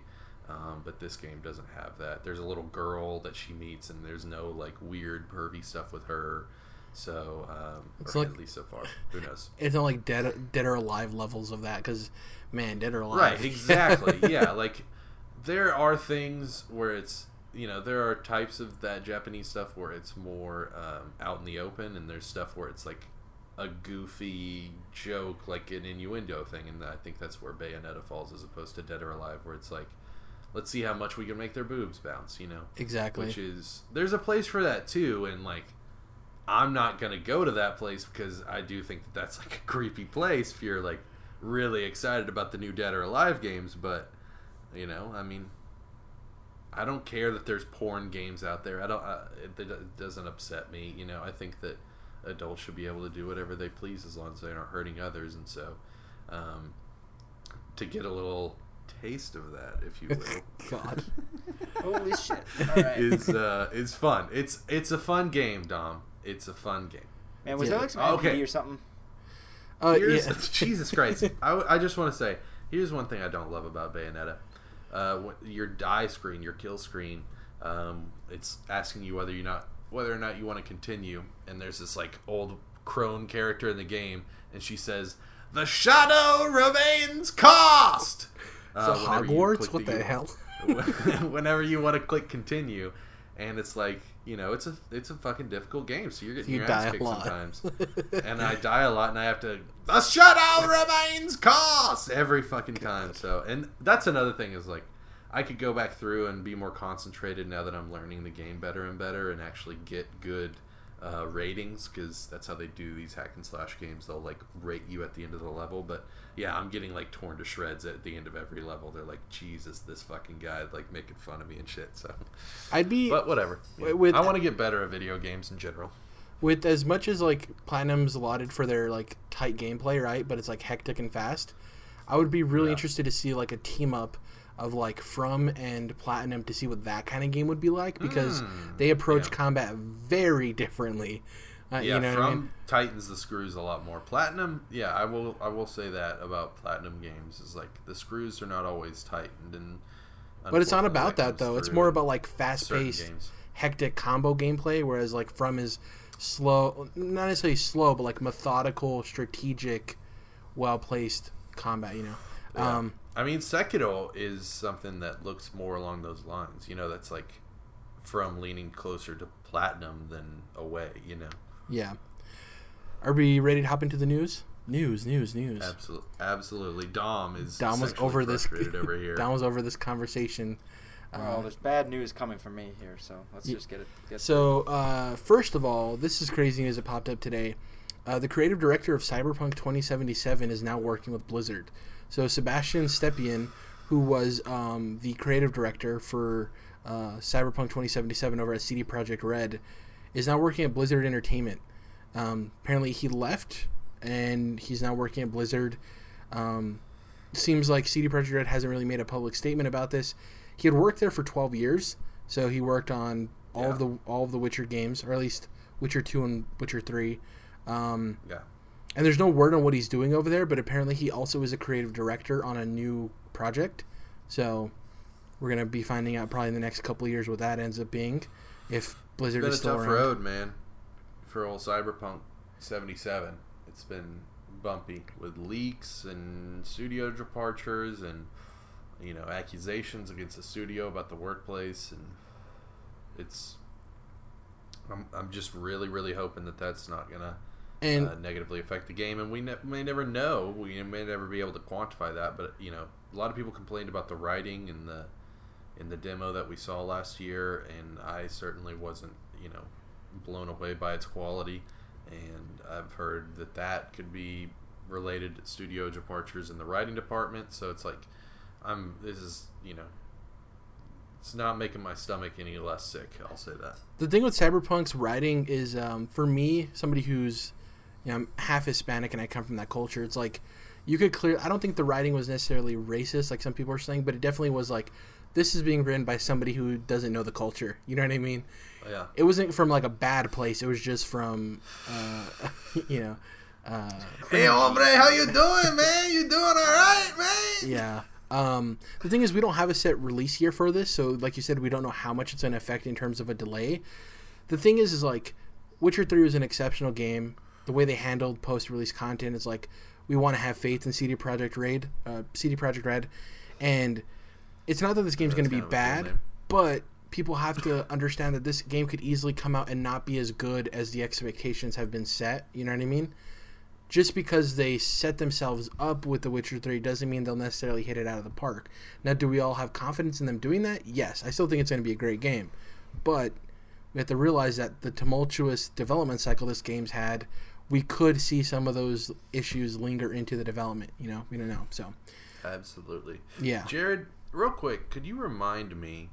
Um, but this game doesn't have that. There's a little girl that she meets, and there's no like weird pervy stuff with her. So, um, It's or like- at least so far, who knows? It's not like dead, dead or alive levels of that because, man, dead or alive. Right, exactly. yeah, like there are things where it's you know there are types of that Japanese stuff where it's more um, out in the open, and there's stuff where it's like a goofy joke, like an innuendo thing, and I think that's where Bayonetta falls as opposed to Dead or Alive, where it's like, let's see how much we can make their boobs bounce, you know. exactly. Which is there's a place for that too, and like I'm not gonna go to that place because I do think that that's like a creepy place if you're like really excited about the new Dead or Alive games. But you know, I mean, I don't care that there's porn games out there. I don't. Uh, it, it doesn't upset me. You know, I think that adults should be able to do whatever they please as long as they aren't hurting others. And so, um, to get a little taste of that, if you will. God. Holy shit! All right, is uh, is fun. It's it's a fun game, Dom. It's a fun game. man. Was Yeah. there like some Okay. NPD or something? Oh Here's, yeah. Jesus Christ! I, I just want to say, here's one thing I don't love about Bayonetta. Uh, your die screen, your kill screen, um, it's asking you whether you not whether or not you want to continue. And there's this like old crone character in the game, and she says, "The shadow remains cast." Uh, you Hogwarts? What the hell? whenever you want to click continue, and it's like you know it's a it's a fucking difficult game, so you're getting You your die ass a kicked lot. sometimes. and I die a lot, and I have to the shadow remains cast every fucking time. So, and that's another thing is like I could go back through and be more concentrated now that I'm learning the game better and better, and actually get good. Uh, ratings because that's how they do these hack and slash games. They'll like rate you at the end of the level, but yeah, I'm getting like torn to shreds at the end of every level. They're like, Jesus, this fucking guy like making fun of me and shit. So, I'd be but whatever. Wi- with- I want to get better at video games in general. with as much as like platinum's allotted for their like tight gameplay, right? But it's like hectic and fast. I would be really Yeah. interested to see like a team up of like from and platinum to see what that kind of game would be like because Mm, they approach yeah. combat very differently. Uh, Yeah, you know from I mean? tightens the screws a lot more. Platinum, yeah, I will I will say that about platinum games is like the screws are not always tightened and. But it's not about that comes though. It's more about like fast paced, hectic combo gameplay, whereas like from is slow, not necessarily slow, but like methodical, strategic, well placed combat. You know. Yeah. Um, I mean, Sekiro is something that looks more along those lines. You know, that's like from leaning closer to platinum than away. You know, Yeah. Are we ready to hop into the news? News, news, news. absolutely, absolutely. Dom is Dom was over this. over here. Dom was over this conversation. Well, Uh, there's bad news coming from me here, so let's Ye- just get it. Get so, uh, first of all, this is crazy news that popped up today. Uh, the creative director of Cyberpunk 2077 is now working with Blizzard. So, Sebastian Stepien, who was um, the creative director for uh, Cyberpunk 2077 over at CD Projekt Red, is now working at Blizzard Entertainment. Um, apparently, he left and he's now working at Blizzard. Um, seems like CD Projekt Red hasn't really made a public statement about this. He had worked there for 12 years, so he worked on all of the all of the Witcher games, or at least Witcher 2 and Witcher 3. Um, yeah, and there's no word on what he's doing over there, but apparently he also is a creative director on a new project. So we're gonna be finding out probably in the next couple of years what that ends up being, if Blizzard it's been is a still tough around. road, man, for old Cyberpunk '77. It's been bumpy with leaks and studio departures and you know accusations against the studio about the workplace, and it's. I'm, I'm just really really hoping that that's not gonna And uh, negatively affect the game, and we ne- may never know. We may never be able to quantify that, but you know, a lot of people complained about the writing in the in the demo that we saw last year, and I certainly wasn't, you know, blown away by its quality. And I've heard that that could be related to studio departures in the writing department. So it's like, I'm. This is, you know, it's not making my stomach any less sick. I'll say that. the thing with Cyberpunk's writing is, um, for me, somebody who's, you know, I'm half Hispanic and I come from that culture. It's like, you could clear. I don't think the writing was necessarily racist, like some people are saying, but it definitely was like, this is being written by somebody who doesn't know the culture. You know what I mean? Yeah. It wasn't from like a bad place. It was just from, uh, you know, uh, Hey, hombre, how you doing, man? You doing all right, man? yeah. Um, the thing is, we don't have a set release year for this, so like you said, we don't know how much it's going to affect in terms of a delay. The thing is, is like, Witcher Three was an exceptional game. The way they handled post-release content is like, we want to have faith in CD Projekt Red, uh, CD Projekt Red, and it's not that this game's going to be kind of a cool bad, but people have to understand that this game could easily come out and not be as good as the expectations have been set. You know what I mean? just because they set themselves up with The Witcher 3 doesn't mean they'll necessarily hit it out of the park. Now, do we all have confidence in them doing that? Yes. I still think it's going to be a great game. But we have to realize that the tumultuous development cycle this game's had, we could see some of those issues linger into the development. You know, we don't know. So, Absolutely. yeah. Jared, real quick, could you remind me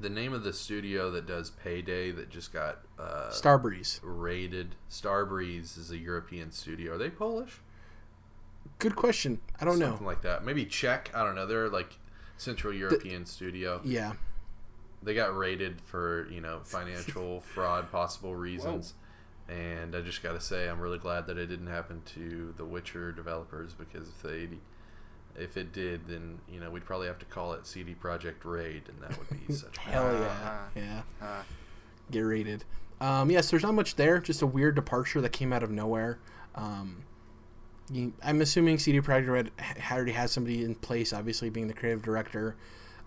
the name of the studio that does Payday that just got uh, Starbreeze. raided? Starbreeze is a European studio. Are they Polish? Good question. I don't know. Something like that. Maybe Czech. I don't know. They're like Central European studio. Yeah. They got raided for you know financial fraud, possible reasons. And I just got to say, I'm really glad that it didn't happen to the Witcher developers because if they, if it did, then you know we'd probably have to call it CD Project Raid, and that would be such. a Hell bad- yeah. Uh, Yeah. uh, get rated. Um, yes, there's not much there. Just a weird departure that came out of nowhere. Um, you, I'm assuming CD Projekt Red already has somebody in place, obviously being the creative director.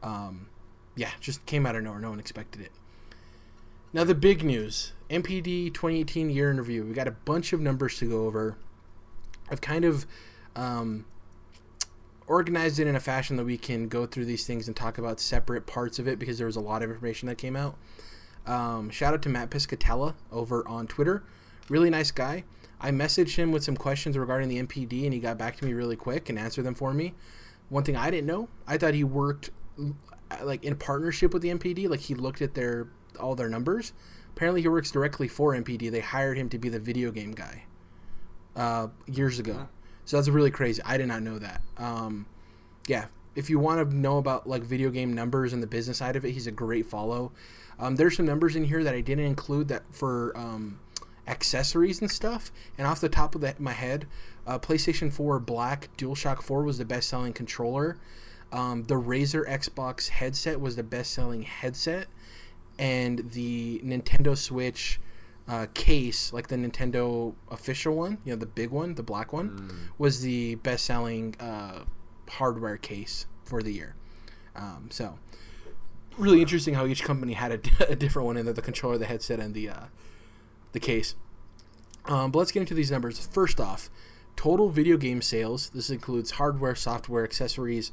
Um, yeah, just came out of nowhere. No one expected it. Now the big news: NPD 2018 year in review. We got a bunch of numbers to go over. I've kind of um, organized it in a fashion that we can go through these things and talk about separate parts of it because there was a lot of information that came out. Um, shout out to Matt Piscatella over on Twitter. Really nice guy. I messaged him with some questions regarding the NPD, and he got back to me really quick and answered them for me. One thing I didn't know, I thought he worked like in partnership with the NPD, like he looked at their all their numbers. Apparently, he works directly for NPD. They hired him to be the video game guy uh, years ago. So that's really crazy. I did not know that. Um, yeah, if you want to know about like video game numbers and the business side of it, he's a great follow. Um, there's some numbers in here that I didn't include that for um, accessories and stuff. And off the top of the, my head, uh, PlayStation 4 Black DualShock 4 was the best-selling controller. Um, the Razer Xbox headset was the best-selling headset, and the Nintendo Switch uh, case, like the Nintendo official one, you know, the big one, the black one, was the best-selling uh, hardware case for the year. Um, so, really interesting how each company had a, a different one in there, the controller, the headset, and the uh, the case. Um, but let's get into these numbers. First off, total video game sales. This includes hardware, software, accessories,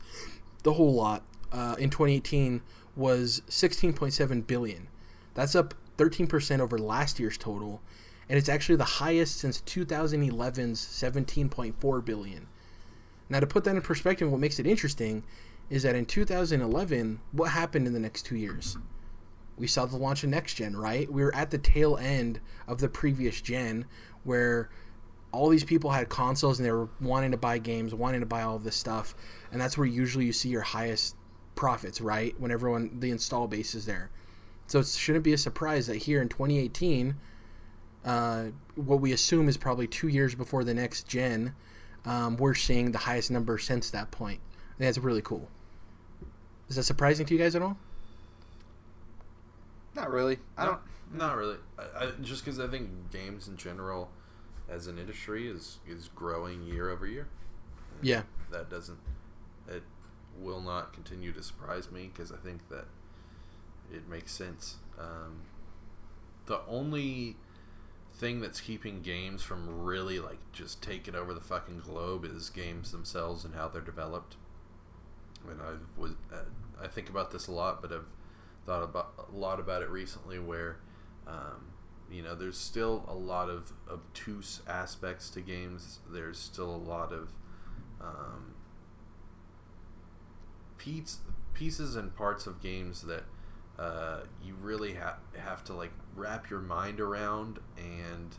the whole lot. Uh, in 2018 was 16.7 billion. That's up 13% over last year's total, and it's actually the highest since 2011's 17.4 billion. Now, to put that in perspective, what makes it interesting is that in 2011, what happened in the next two years? We saw the launch of next gen, right? We were at the tail end of the previous gen where all these people had consoles and they were wanting to buy games, wanting to buy all this stuff, and that's where usually you see your highest profits, right? When everyone the install base is there. So it shouldn't be a surprise that here in 2018, uh, what we assume is probably two years before the next gen, um, we're seeing the highest number since that point. I think that's really cool. Is that surprising to you guys at all? not really. I don't. Not really. I, I, just because I think games in general, as an industry, is is growing year over year. Yeah. That doesn't. It will not continue to surprise me because I think that it makes sense. Um, the only thing that's keeping games from really like just taking over the fucking globe is games themselves and how they're developed. And I was uh, I think about this a lot, but I've thought about a lot about it recently where. Um, you know, there's still a lot of obtuse aspects to games. There's still a lot of um, piece, pieces and parts of games that uh, you really ha- have to like wrap your mind around. And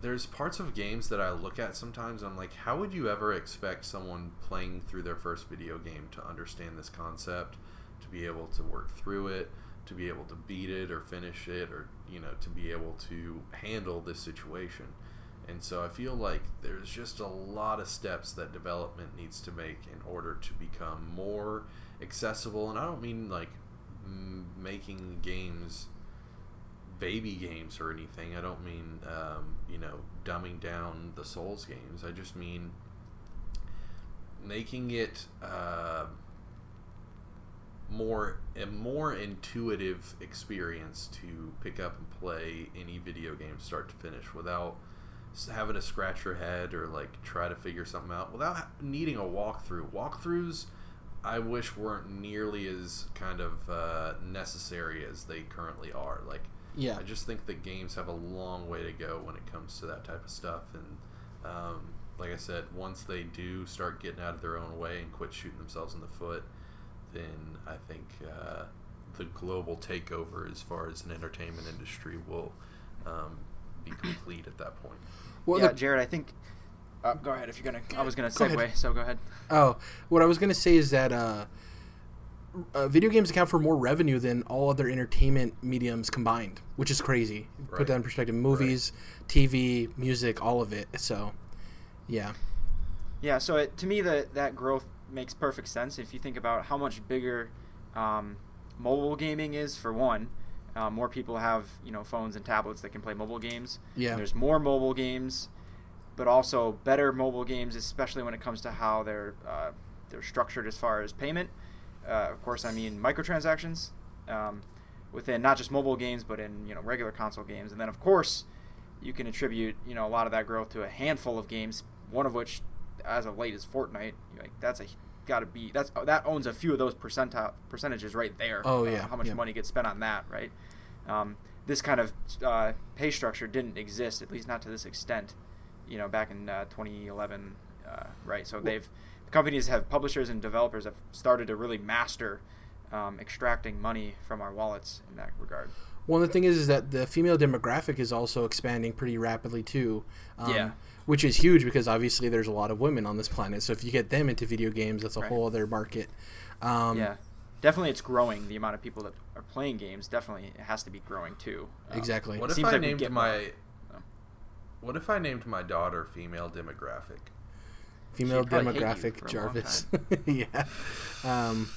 there's parts of games that I look at sometimes. I'm like, how would you ever expect someone playing through their first video game to understand this concept, to be able to work through it? to be able to beat it or finish it or you know to be able to handle this situation and so i feel like there's just a lot of steps that development needs to make in order to become more accessible. And i don't mean like m- making games baby games or anything. I don't mean um, you know dumbing down the souls games. I just mean making it uh, more a more intuitive experience to pick up and play any video game start to finish without having to scratch your head or like try to figure something out without needing a walkthrough. Walkthroughs I wish weren't nearly as kind of uh, necessary as they currently are. Like Yeah. I just think that games have a long way to go when it comes to that type of stuff. And um, like I said, once they do start getting out of their own way and quit shooting themselves in the foot, then I think uh, the global takeover as far as an entertainment industry will um, be complete at that point. Well, yeah, the- Jared, I think. Uh, go ahead if you're gonna. I was gonna Go segue, ahead. so go ahead. Oh, what I was gonna say is that uh, uh, video games account for more revenue than all other entertainment mediums combined, which is crazy. Put Right. that in perspective: movies, TV, music, all of it. So, yeah, Yeah, so it, to me, that that growth makes perfect sense if you think about how much bigger um, mobile gaming is. For one, uh, more people have you know phones and tablets that can play mobile games. Yeah. there's more mobile games, but also better mobile games, especially when it comes to how they're uh, they're structured as far as payment. Uh, of course, I mean microtransactions um, within not just mobile games, but in you know regular console games, and then of course you can attribute you know a lot of that growth to a handful of games, one of which, as of late, is Fortnite. Like that's a got to be that's that owns a few of those percentile percentages right there. Oh, uh, yeah, how much yeah. money gets spent on that, right? Um, this kind of uh, pay structure didn't exist, at least not to this extent, you know, back in uh, 2011, uh, right? So they've companies have publishers and developers have started to really master um, extracting money from our wallets in that regard. Well, the thing is, is that the female demographic is also expanding pretty rapidly too. Um, Yeah. Which is huge because obviously there's a lot of women on this planet. So if you get them into video games, that's a Right. whole other market. Um, yeah, definitely, it's growing. The amount of people that are playing games definitely it has to be growing too. Um, Exactly. What if Seems I like named get my more. Oh. What if I named my daughter female demographic? Female She'd probably hate you demographic for a long Jarvis. yeah. Um,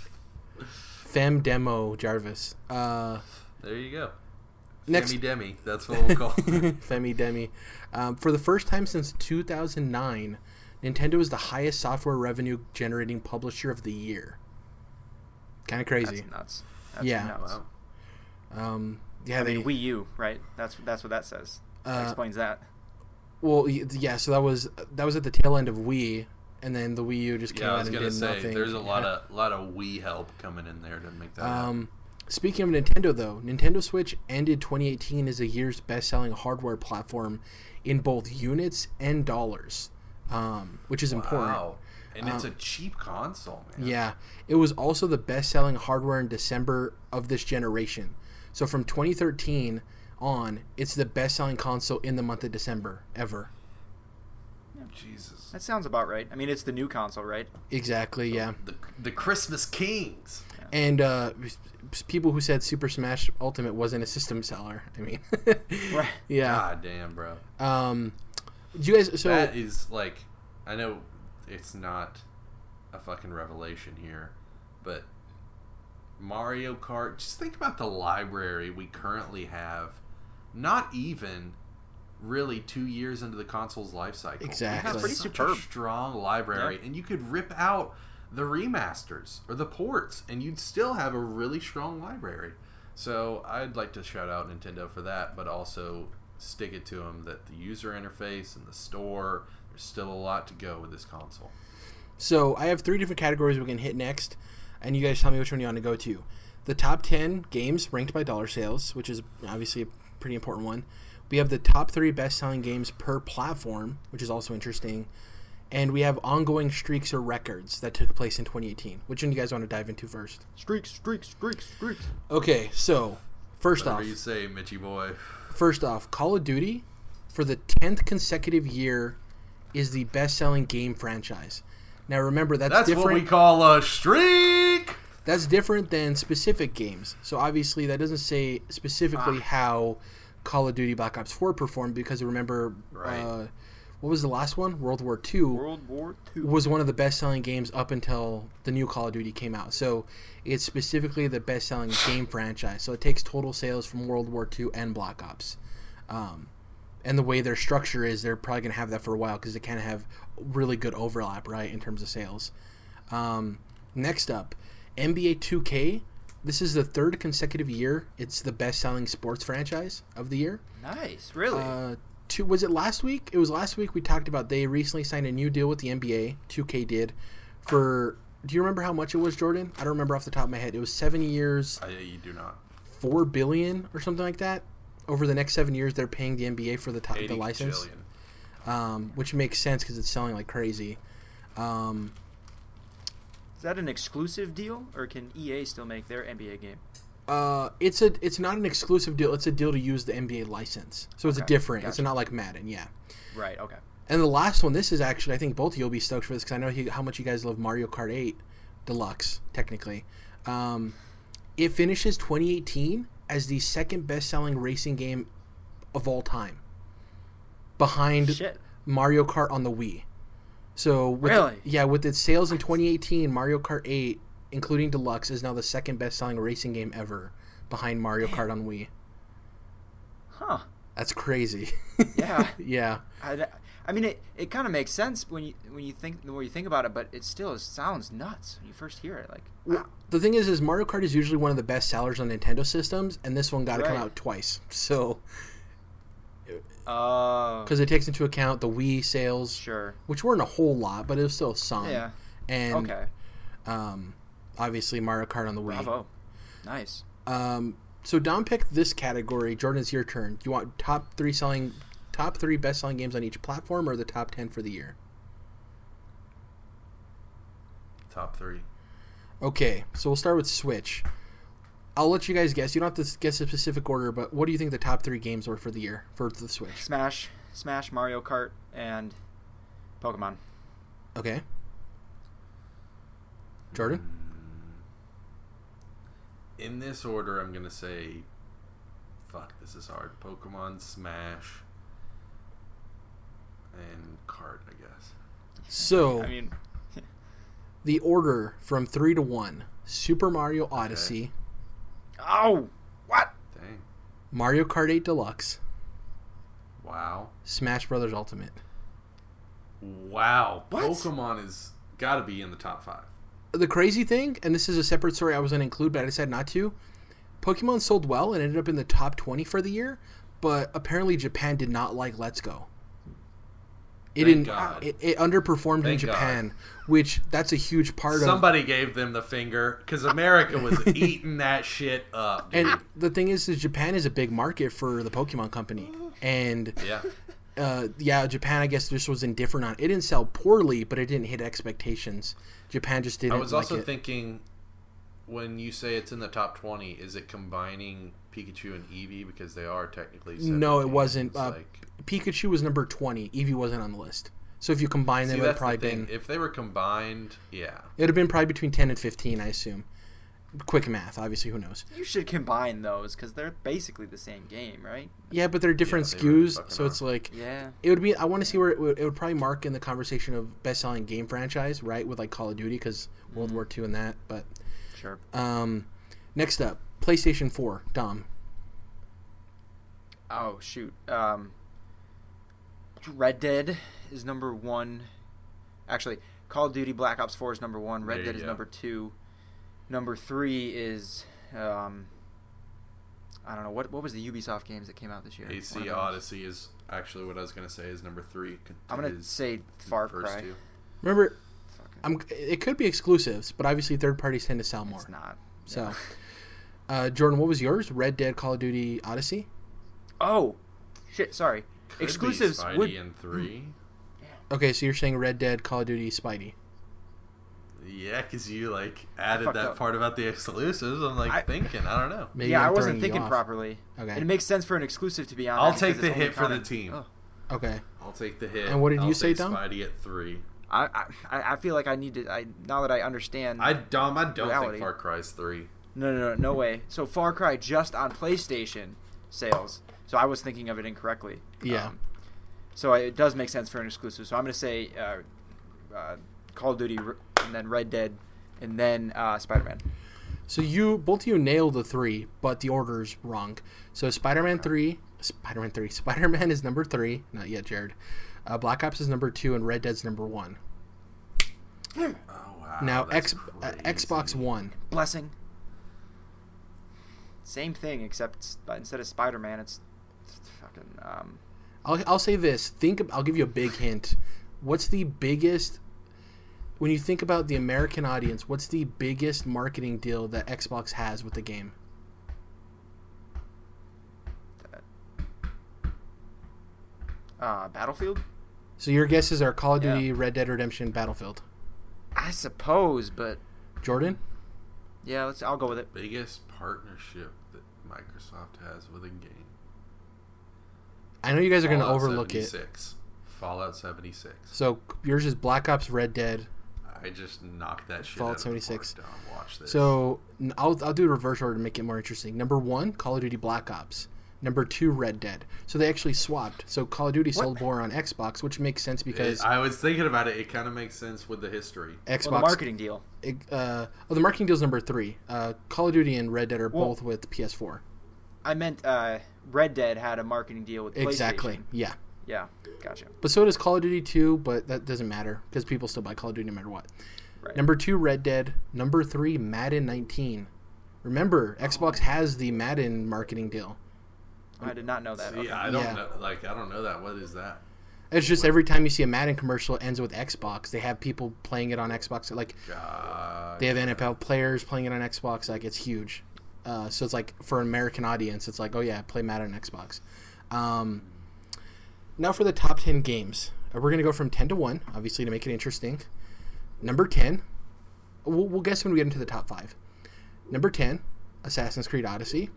fem demo Jarvis. Uh, There you go. Next- Femi Demi. That's what we'll call. her. Femi Demi. Um, for the first time since 2009, Nintendo is the highest software revenue generating publisher of the year. Kind of crazy. That's nuts. That's Yeah. nuts. Um, yeah, I they. mean, Wii U, right? That's that's what that says. That Uh, explains that. well, yeah. So that was that was at the tail end of Wii, and then the Wii U just came Yeah, I out was and gonna did say nothing. there's a lot of lot of Wii help coming in there to make that. happen. Um, speaking of Nintendo, though, Nintendo Switch ended 2018 as the year's best-selling hardware platform in both units and dollars, um, which is important. Wow. And it's Um, a cheap console, man. Yeah, it was also the best-selling hardware in December of this generation. So from 2013 on, it's the best-selling console in the month of December ever. Jesus. That sounds about right. I mean, it's the new console, right? Exactly. Yeah. The the Christmas Kings. And uh, people who said Super Smash Ultimate wasn't a system seller. I mean, Right. yeah. God damn, bro. Um, do you guys? So that is like, I know it's not a fucking revelation here, but Mario Kart. Just think about the library we currently have. Not even really two years into the console's life cycle. We Exactly. have Pretty such superb. a strong library, Yeah. and you could rip out the remasters or the ports, and you'd still have a really strong library. So I'd like to shout out Nintendo for that, but also stick it to them that the user interface and the store, there's still a lot to go with this console. So I have three different categories we can hit next, and you guys tell me which one you want to go to. The top 10 games ranked by dollar sales, which is obviously a pretty important one. We have the top three best selling games per platform, which is also interesting. And we have ongoing streaks or records that took place in 2018. Which one do you guys want to dive into first? Streaks, streaks, streaks, streaks. Okay, so first Whatever off, you say, Mitchy boy. first off, Call of Duty for the 10th consecutive year is the best selling game franchise. Now remember that's, That's different. what we call a streak. that's different than specific games. So obviously that doesn't say specifically how Call of Duty Black Ops 4 performed because remember Right. uh, what was the last one? World War II World War II. was one of the best selling games up until the new Call of Duty came out. So it's specifically the best selling game franchise. So it takes total sales from World War II and Black Ops. Um, and the way their structure is, they're probably going to have that for a while because they kind of have really good overlap, right, in terms of sales. Um, next up, NBA 2K. This is the third consecutive year it's the best selling sports franchise of the year. Nice, really. Uh, two was it last week? It was last week we talked about they recently signed a new deal with the NBA. 2K did for. Do you remember how much it was, Jordan? I don't remember off the top of my head. It was seven years, I, you do not. four billion or something like that. Over the next seven years, they're paying the NBA for the top, 80 the license, jillion. um, which makes sense because it's selling like crazy. Um, Is that an exclusive deal, or can EA still make their NBA game? Uh, it's a it's not an exclusive deal. It's a deal to use the NBA license, so it's a Okay, different. It's not like Madden, yeah. Right. Okay. And the last one, this is actually, I think both of you will be stoked for this because I know he, how much you guys love Mario Kart 8 Deluxe, technically. Um, it finishes 2018 as the second best selling racing game of all time, behind Shit. Mario Kart on the Wii. So, with Really? yeah, with its sales in 2018, Mario Kart 8, including Deluxe, is now the second best selling racing game ever behind Mario Kart on Wii. Huh. That's crazy. Yeah. yeah. I, I mean, it, it kind of makes sense when you when you think the more you think about it, but it still sounds nuts when you first hear it. Like, the thing is, is Mario Kart is usually one of the best sellers on Nintendo systems, and this one got to come out twice. So, uh, because it takes into account the Wii sales, sure. which weren't a whole lot, but it was still some. Yeah. And Okay. um, obviously Mario Kart on the Wii. Bravo. Nice. Um, so Dom picked this category. Jordan, it's your turn. Do you want top three selling, top three best selling games on each platform, or the top ten for the year? Top three. Okay, so we'll start with Switch. I'll let you guys guess. You don't have to guess a specific order, but what do you think the top three games were for the year for the Switch? Smash, Smash, Mario Kart, and Pokemon. Okay. Jordan? In this order, I'm gonna say, fuck, this is hard. Pokemon, Smash, and Kart, I guess. So, I mean, the order from three to one Super Mario Odyssey, oh, what? Dang. Mario Kart 8 Deluxe, Wow. Smash Brothers Ultimate. Wow. What? Pokemon is got to be in the top five. The crazy thing, and this is a separate story I was going to include, but I decided not to. Pokemon sold well and ended up in the top 20 for the year, but apparently Japan did not like Let's Go. It Thank didn't. God. It, it underperformed in Thank God. Japan, which that's a huge part of. Somebody gave them the finger because America was eating that shit up. Dude. And the thing is, is Japan is a big market for the Pokemon Company, and yeah. uh, yeah, Japan I guess just was indifferent on. It didn't sell poorly, but it didn't hit expectations. Japan just didn't. I was like also it. thinking when you say it's in the top 20, is it combining Pikachu and Eevee because they are technically No, it wasn't. Uh, like, Pikachu was number twenty. Eevee wasn't on the list. So if you combine them, see, it would probably the been If they were combined, yeah. it would have been probably between ten and fifteen, I assume. Quick math, obviously, who knows? You should combine those because they're basically the same game, right? Yeah, but they're different they really SKUs, fucking so are. it's like Yeah. it would be. I want to see where it would, it would probably mark in the conversation of best-selling game franchise, right? With like Call of Duty, because World War II and that. But Sure. um, next up, PlayStation Four, Dom. Oh shoot. Um, Red Dead is number one. Actually, Call of Duty Black Ops 4 is number one. Red There Dead you is go. number two. Number three is um, I don't know what what was the Ubisoft games that came out this year. One AC. Odyssey is actually what I was gonna say is number three. I'm gonna say Far first Cry. two. Remember, I'm. It could be exclusives, but obviously third parties tend to sell more. It's not. So, Yeah. uh, Jordan, what was yours? Red Dead, Call of Duty, Odyssey. Oh, shit! Sorry. Could be Exclusives Spidey would- and three. Okay, so you're saying Red Dead, Call of Duty, Spidey. Yeah, because you like added that up. part about the exclusives. I'm like I- thinking. I don't know. Maybe yeah, I'm I wasn't thinking properly. Okay. And it makes sense for an exclusive to be on. I'll take the hit for the team. Oh. Okay. I'll take the hit. And what did I'll you say, take Dom? Spidey at three. I, I I feel like I need to. I now that I understand. I Dom, I don't Reality. think Far Cry's three. no, no, no, no way. So Far Cry just on PlayStation sales. So I was thinking of it incorrectly. Yeah. Um, so it does make sense for an exclusive. So I'm going to say uh, uh, Call of Duty, r- and then Red Dead, and then uh, Spider Man. So you both of you nailed the three, but the order's wrong. So Spider-Man three, Spider-Man three, Spider-Man is number three. Not yet, Jared. Uh, Black Ops is number two, and Red Dead's number one. Oh wow. now X, uh. Xbox One. Blessing. Same thing, except but instead of Spider Man, it's fucking. Um, I'll, I'll say this. Think. I'll give you a big hint. What's the biggest? When you think about the American audience, what's the biggest marketing deal that Xbox has with the game? uh, Battlefield, So your guesses are Call of Yeah. Duty, Red Dead Redemption, Battlefield. I suppose, but Jordan. yeah, let's. I'll go with it. biggest partnership that Microsoft has with a game. I know you guys are going to Fallout overlook it. 76. Fallout 76. So yours is Black Ops, Red Dead. I just knocked that shit Fallout out of the 76. park, Dom. Watch this. So n- I'll, I'll do a reverse order to make it more interesting. Number one, Call of Duty Black Ops. Number two, Red Dead. So they actually swapped. So Call of Duty sold more on Xbox, which makes sense because It- I was thinking about it. It kind of makes sense with the history. Xbox. Well, the marketing deal. it- uh, oh, the marketing deal's number three. Uh, Call of Duty and Red Dead are Well- both with PS4. I meant uh, Red Dead had a marketing deal with PlayStation. Exactly. Yeah. Yeah, gotcha. But so does Call of Duty 2, but that doesn't matter because people still buy Call of Duty no matter what. Right. Number two, Red Dead. Number three, Madden 19. Remember, Xbox has the Madden marketing deal. I did not know that. See, Okay. I don't Yeah. know. Like, I don't know that. What is that? It's just every time you see a Madden commercial, it ends with Xbox. They have people playing it on Xbox. Like God. they have NFL players playing it on Xbox. Like it's huge. Uh, so it's like for an American audience, it's like, oh yeah, play Madden on Xbox. Um, now for the top ten games, Uh, we're gonna go from ten to one, obviously to make it interesting. Number ten, we'll, we'll guess when we get into the top five. Number ten, Assassin's Creed Odyssey.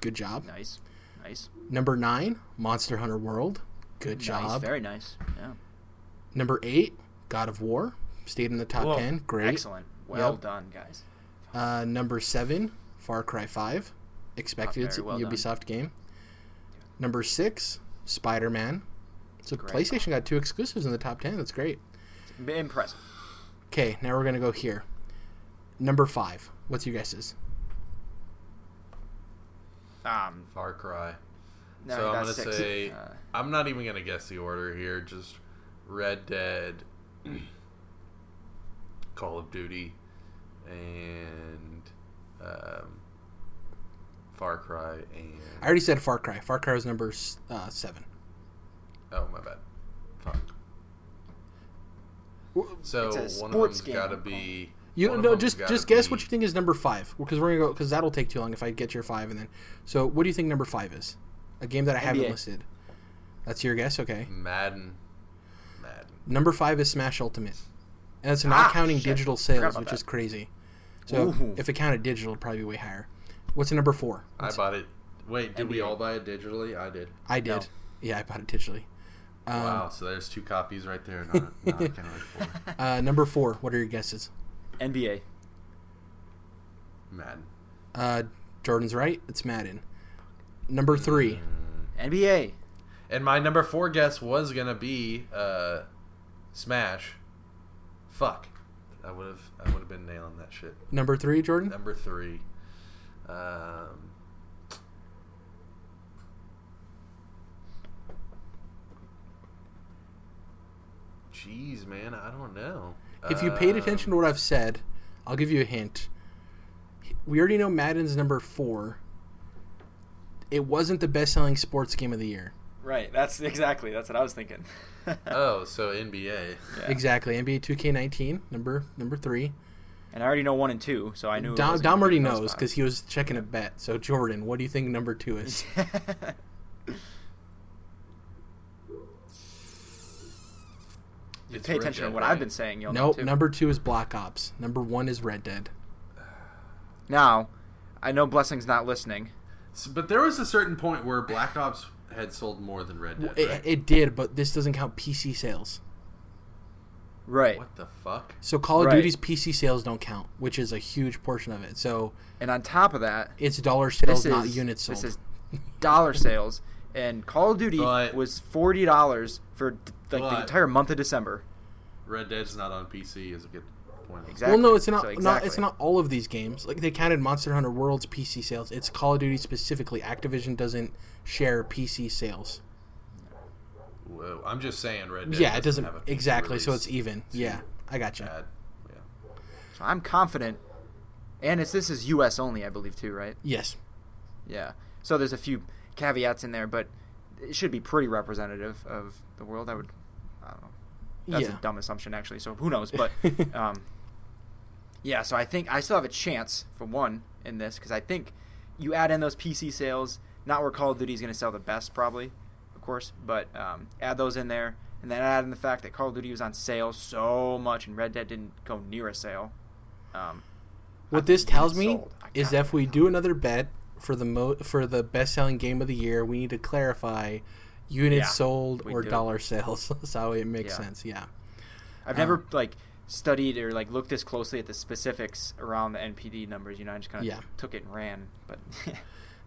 Good job. Nice, nice, Number nine, Monster Hunter World. Good nice, job. very nice. Yeah. Number eight, God of War. Stayed in the top Whoa, ten. Great. Excellent. Well Yep. done, guys. Uh, number seven, Far Cry Five. Expected very well done. Ubisoft game. Number six, Spider Man. So Great. PlayStation got two exclusives in the top ten. That's great. B- Impressive. Okay, now we're gonna go here. Number five. What's your guesses? Um, Far Cry. no, so I'm gonna six. say Uh, I'm not even gonna guess the order here. Just Red Dead, Call of Duty, and um, Far Cry, and I already said Far Cry. Far Cry was number uh, seven. Oh my bad. Fuck. So one of sports them's game. got to be. You one of no, just just guess what you think is number five because we're gonna go because that'll take too long if I get your five and then. So what do you think number five is? A game that I haven't listed. That's your guess, okay? Madden. Madden. Number five is Smash Ultimate, and it's not Ah, counting shit. digital sales, which that. is crazy. So Ooh. if it counted digital, it'd probably be way higher. What's number four? I bought it. Wait, did we all buy it digitally? I did. I did. No. Yeah, I bought it digitally. Um, wow, so there's two copies right there. Not, not counted for. uh, number four. What are your guesses? NBA. Madden. Uh, Jordan's right. It's Madden. Number three. NBA. And my number four guess was gonna be uh, Smash. Fuck. I would have. I would have been nailing that shit. Number three, Jordan. Number three. Um, Jeez, man, I don't know. If you paid Um, attention to what I've said, I'll give you a hint. We already know Madden's number four. It wasn't the best-selling sports game of the year. Right. That's exactly. That's what I was thinking. Oh, so NBA. Yeah. Exactly. NBA 2K19, number number three. And I already know one and two, so I knew. it Dom, wasn't Dom already be in those knows because he was checking a bet. So Jordan, what do you think number two is? You It's pay Red attention to what right? I've been saying. You'll nope. know too. Number two is Black Ops. Number one is Red Dead. Now, I know Blessing's not listening. So, but there was a certain point where Black Ops had sold more than Red Dead. It, right? it did, but this doesn't count PC sales. Right. what the fuck? So Call of Right. Duty's PC sales don't count, which is a huge portion of it. So And on top of that, it's dollar sales, this not units sold. this is dollar sales, and Call of Duty But- was forty dollars for like the entire month of December. Red Dead's not on PC is a good point. Exactly. Well, no, it's not. So Not, it's not all of these games. Like they counted Monster Hunter World's PC sales. It's Call of Duty specifically. Activision doesn't share PC sales. Whoa, I'm just saying Red Dead. yeah, it doesn't have a PC exactly. So it's even. Yeah, I got you. Yeah. So I'm confident, and it's this is U.S. only, I believe, too, right? Yes. Yeah. So there's a few caveats in there, but it should be pretty representative of the world. I would. I don't know. That's yeah. a dumb assumption, actually. So who knows? But um, yeah. So I think I still have a chance for one in this because I think you add in those PC sales, not where Call of Duty is going to sell the best, probably, of course, but um, add those in there, and then add in the fact that Call of Duty was on sale so much, and Red Dead didn't go near a sale. Um, What I this tells me sold. Is if we do another bet for the mo- for the best selling game of the year, we need to clarify units Yeah, sold or do. dollar sales. That's how it makes Yeah. sense. Yeah. I've never like studied or like looked this closely at the specifics around the NPD numbers. You know, I just kind of Yeah. took it and ran. But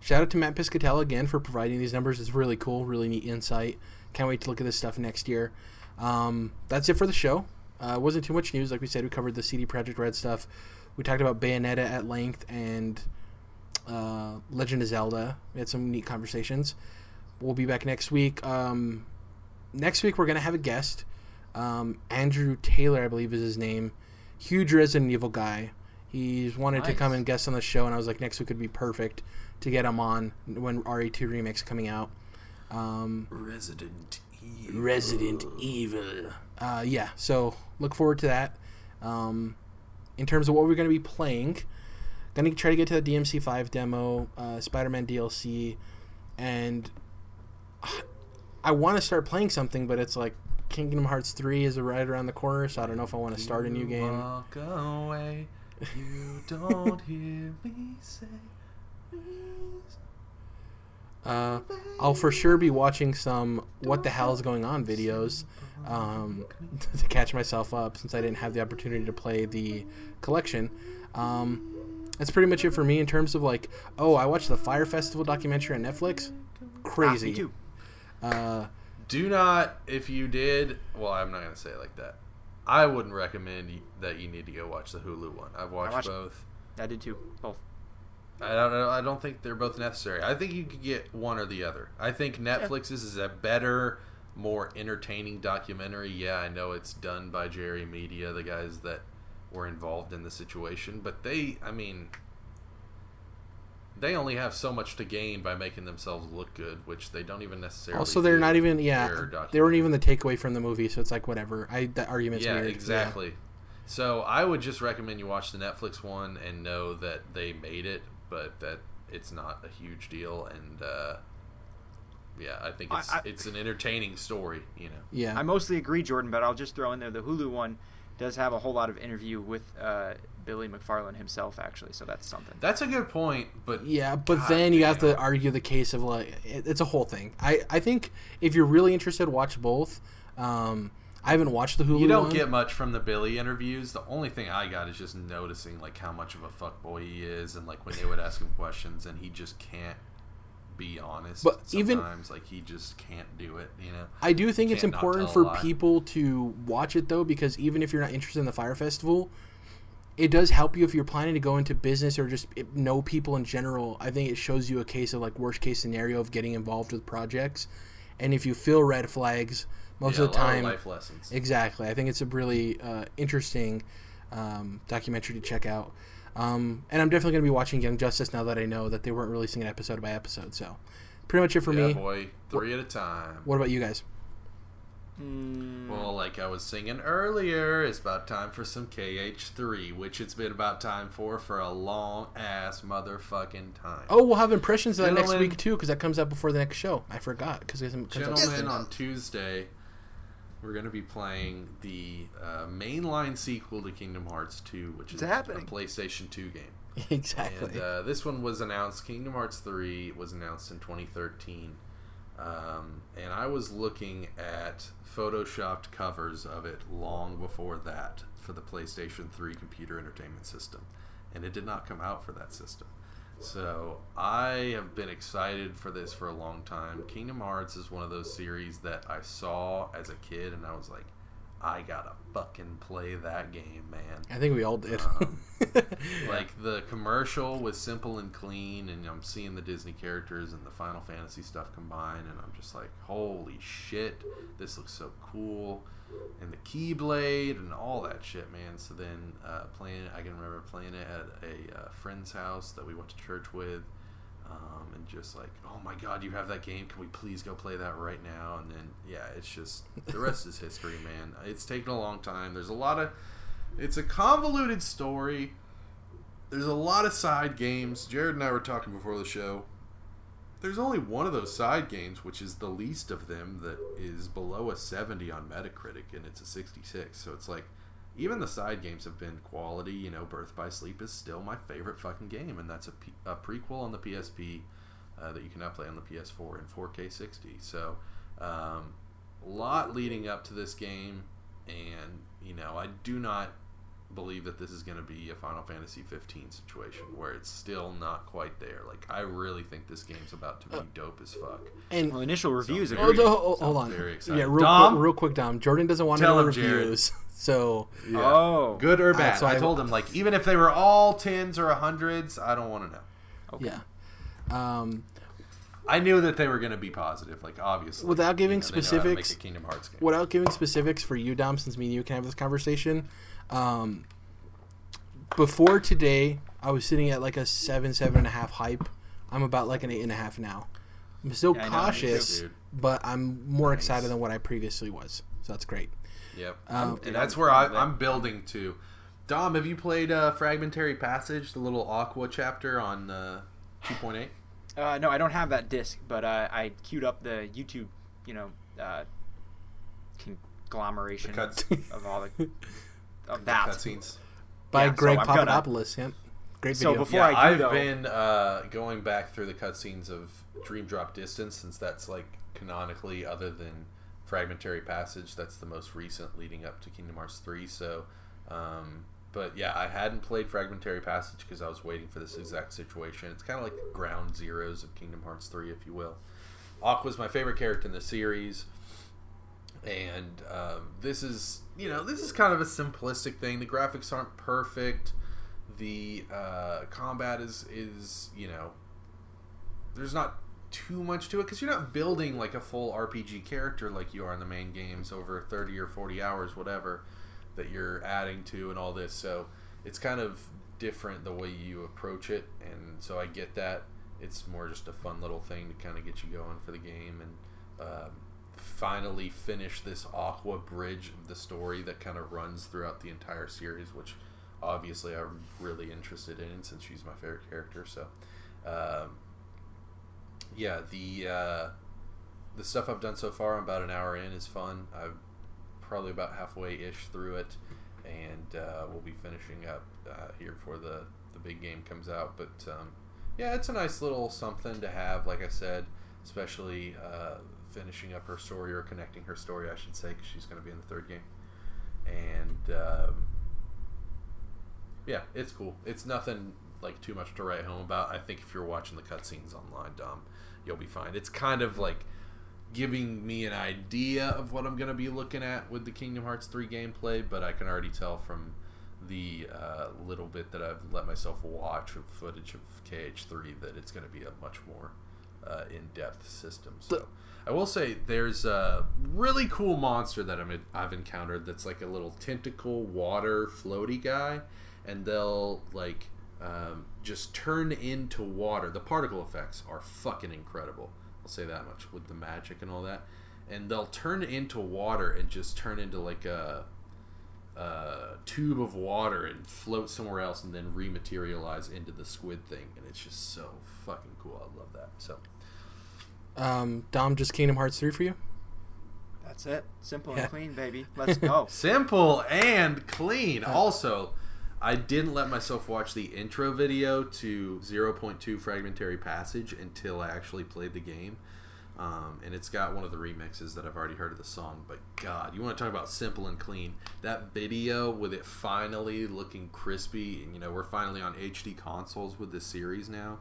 Shout out to Matt Piscatella again for providing these numbers. It's really cool, really neat insight. Can't wait to look at this stuff next year. Um, that's it for the show. Uh, wasn't too much news. Like we said, we covered the CD Projekt Red stuff. We talked about Bayonetta at length and uh, Legend of Zelda. We had some neat conversations. We'll be back next week. Um, next week, we're going to have a guest. Um, Andrew Taylor, I believe is his name. Huge Resident Evil guy. He's wanted to come and guest on the show, and I was like, next week would be perfect to get him on when RE2 Remix coming out. Um, Resident Evil. Resident Evil. Uh, yeah, so look forward to that. Um, in terms of what we're going to be playing, going to try to get to the DMC5 demo, uh, Spider-Man DLC, and I want to start playing something, but it's like Kingdom Hearts 3 is right around the corner, so I don't know if I want to start a new You game. Walk away. You don't hear me say. please. Uh, I'll for sure be watching some what the hell is going on videos um, to catch myself up since I didn't have the opportunity to play the collection. Um, that's pretty much it for me in terms of like, oh, I watched the Fyre Festival documentary on Netflix. Crazy. Ah, me too. Uh, Do not, if you did. Well, I'm not gonna say it like that. I wouldn't recommend that you need to go watch the Hulu one. I've watched, watched- both. I did too. Both. I don't know. I don't think they're both necessary. I think you could get one or the other. I think Netflix's is a better, more entertaining documentary. Yeah, I know it's done by Jerry Media, the guys that were involved in the situation, but they, I mean, they only have so much to gain by making themselves look good, which they don't even necessarily. also, they're do not even yeah, they weren't even the takeaway from the movie, so it's like whatever. I that argument's yeah, weird. exactly. So I would just recommend you watch the Netflix one and know that they made it, but that it's not a huge deal. And uh, yeah, I think I- it's I- it's an entertaining story. You know, Yeah, I mostly agree, Jordan, but I'll just throw in there the Hulu one does have a whole lot of interview with uh, Billy McFarland himself, actually. So that's something. that's a good point. But Yeah, but God then you have to argue the case of like it, it's a whole thing. I I think if you're really interested, watch both. Um, I haven't watched the Hulu. you don't one. get much from the Billy interviews. The only thing I got is just noticing like how much of a fuckboy he is, and like when they would ask him questions, and he just can't be honest. But even- sometimes, like he just can't do it. You know. I do think it's important for people to watch it though, because even if you're not interested in the Fyre Festival, it does help you if you're planning to go into business or just know people in general. I think it shows you a case of like worst case scenario of getting involved with projects, and if you feel red flags, most Yeah, of the time. life lessons. Exactly. I think it's a really uh, interesting um, documentary to check out. Um, and I'm definitely going to be watching Young Justice now that I know that they weren't releasing it episode by episode. So, pretty much it for yeah, me. boy, three at a time. What about you guys? Mm, Well, like I was singing earlier, it's about time for some KH3, which it's been about time for for a long ass motherfucking time. Oh, we'll have impressions of that next week too, because that comes out before the next show. I forgot because it comes out. Gentlemen, on Tuesday, we're going to be playing the uh, mainline sequel to Kingdom Hearts 2, which is happening. a PlayStation 2 game. exactly. And uh, this one was announced. Kingdom Hearts 3 was announced in 2013. Um, and I was looking at photoshopped covers of it long before that for the PlayStation 3 computer entertainment system. And it did not come out for that system. So I have been excited for this for a long time. Kingdom Hearts is one of those series that I saw as a kid and I was like, I gotta fucking play that game, man. I think we all did. Um, Like the commercial was simple and clean, and I'm seeing the Disney characters and the Final Fantasy stuff combined, and I'm just like, holy shit, this looks so cool. And the Keyblade and all that shit, man. So then uh, playing it, I can remember playing it at a uh, friend's house that we went to church with. Um, and just like, oh my god, you have that game. Can we please go play that right now? And then, yeah, it's just the rest is history, man. It's taken a long time. There's a lot of, it's a convoluted story. There's a lot of side games. Jared and I were talking before the show. There's only one of those side games, which is the least of them, that is below a 70 on Metacritic, and it's a 66. So it's like, even the side games have been quality. You know, Birth by Sleep is still my favorite fucking game, and that's a, P- a prequel on the PSP uh, that you can now play on the PS4 in 4K 60. So, um, a lot leading up to this game, and you know, I do not believe that this is going to be a Final Fantasy 15 situation where it's still not quite there. Like, I really think this game's about to be dope as fuck. and well, initial reviews So are oh, very- great. no, oh, sounds hold on. very exciting. Yeah, real Dom? quick, real quick, Dom. Jordan doesn't want to Tell any him, Jared. reviews, so Oh, Good or Uh, bad? so I I- told him, like, even if they were all 10s or 100s, I don't want to know. okay. yeah. Um, I knew that they were going to be positive, like, obviously. Without giving You know, they know how to make specifics- a Kingdom Hearts game. without giving specifics for you, Dom, since me and you can have this conversation, um, before today, I was sitting at like a seven, seven and a half hype. I'm about like an eight and a half now. I'm still Yeah, I know, too, cautious, but I'm more Nice. excited than what I previously was. So that's great. Yep. Um, and that's where I, I'm building to. Dom, have you played uh, Fragmentary Passage, the little Aqua chapter on uh, 2.8? Uh, no, I don't have that disc, but uh, I queued up the YouTube, you know, uh, conglomeration The cuts. of all the of that. Cutscenes. By Yeah, Greg I'm gonna- Papadopoulos. Yep. Great So video. before yeah, I do, I've though- been uh, going back through the cutscenes of Dream Drop Distance since that's like canonically, other than Fragmentary Passage, that's the most recent leading up to Kingdom Hearts 3. So, um, but yeah, I hadn't played Fragmentary Passage because I was waiting for this exact situation. It's kind of like ground zeros of Kingdom Hearts 3, if you will. Aqua's my favorite character in the series. And um, this is, you know, this is kind of a simplistic thing. The graphics aren't perfect the uh, combat is is you know there's not too much to it because you're not building like a full RPG character like you are in the main games over 30 or 40 hours whatever that you're adding to and all this so it's kind of different the way you approach it and so I get that it's more just a fun little thing to kind of get you going for the game and um, finally finish this Aqua bridge the story that kind of runs throughout the entire series which obviously I'm really interested in since she's my favorite character. So, um, yeah, the uh, the stuff I've done so far, I'm about an hour in, is fun. I'm probably about halfway ish through it, and uh, we'll be finishing up uh, here before the the big game comes out. But um, yeah, it's a nice little something to have. Like I said, especially uh, finishing up her story or connecting her story, I should say, because she's going to be in the third game, and. Um, yeah, it's cool. It's nothing like too much to write home about. I think if you're watching the cutscenes online, Dom, you'll be fine. It's kind of like giving me an idea of what I'm going to be looking at with the Kingdom Hearts 3 gameplay, but I can already tell from the uh, little bit that I've let myself watch of footage of KH3 that it's going to be a much more uh, in-depth system. So I will say there's a really cool monster that I'm, I've encountered that's like a little tentacle water floaty guy, and they'll like um, just turn into water. The particle effects are fucking incredible. I'll say that much with the magic and all that. And they'll turn into water and just turn into like a, a tube of water and float somewhere else and then rematerialize into the squid thing. And it's just so fucking cool. I love that. So Um, Dom, just Kingdom Hearts three for you. That's it. Simple Yeah. and clean, baby. Let's go. simple and clean. Uh, also, I didn't let myself watch the intro video to 0.2 Fragmentary Passage until I actually played the game. Um, and it's got one of the remixes that I've already heard of the song. But God, you want to talk about simple and clean? That video with it finally looking crispy, and you know we're finally on HD consoles with this series now.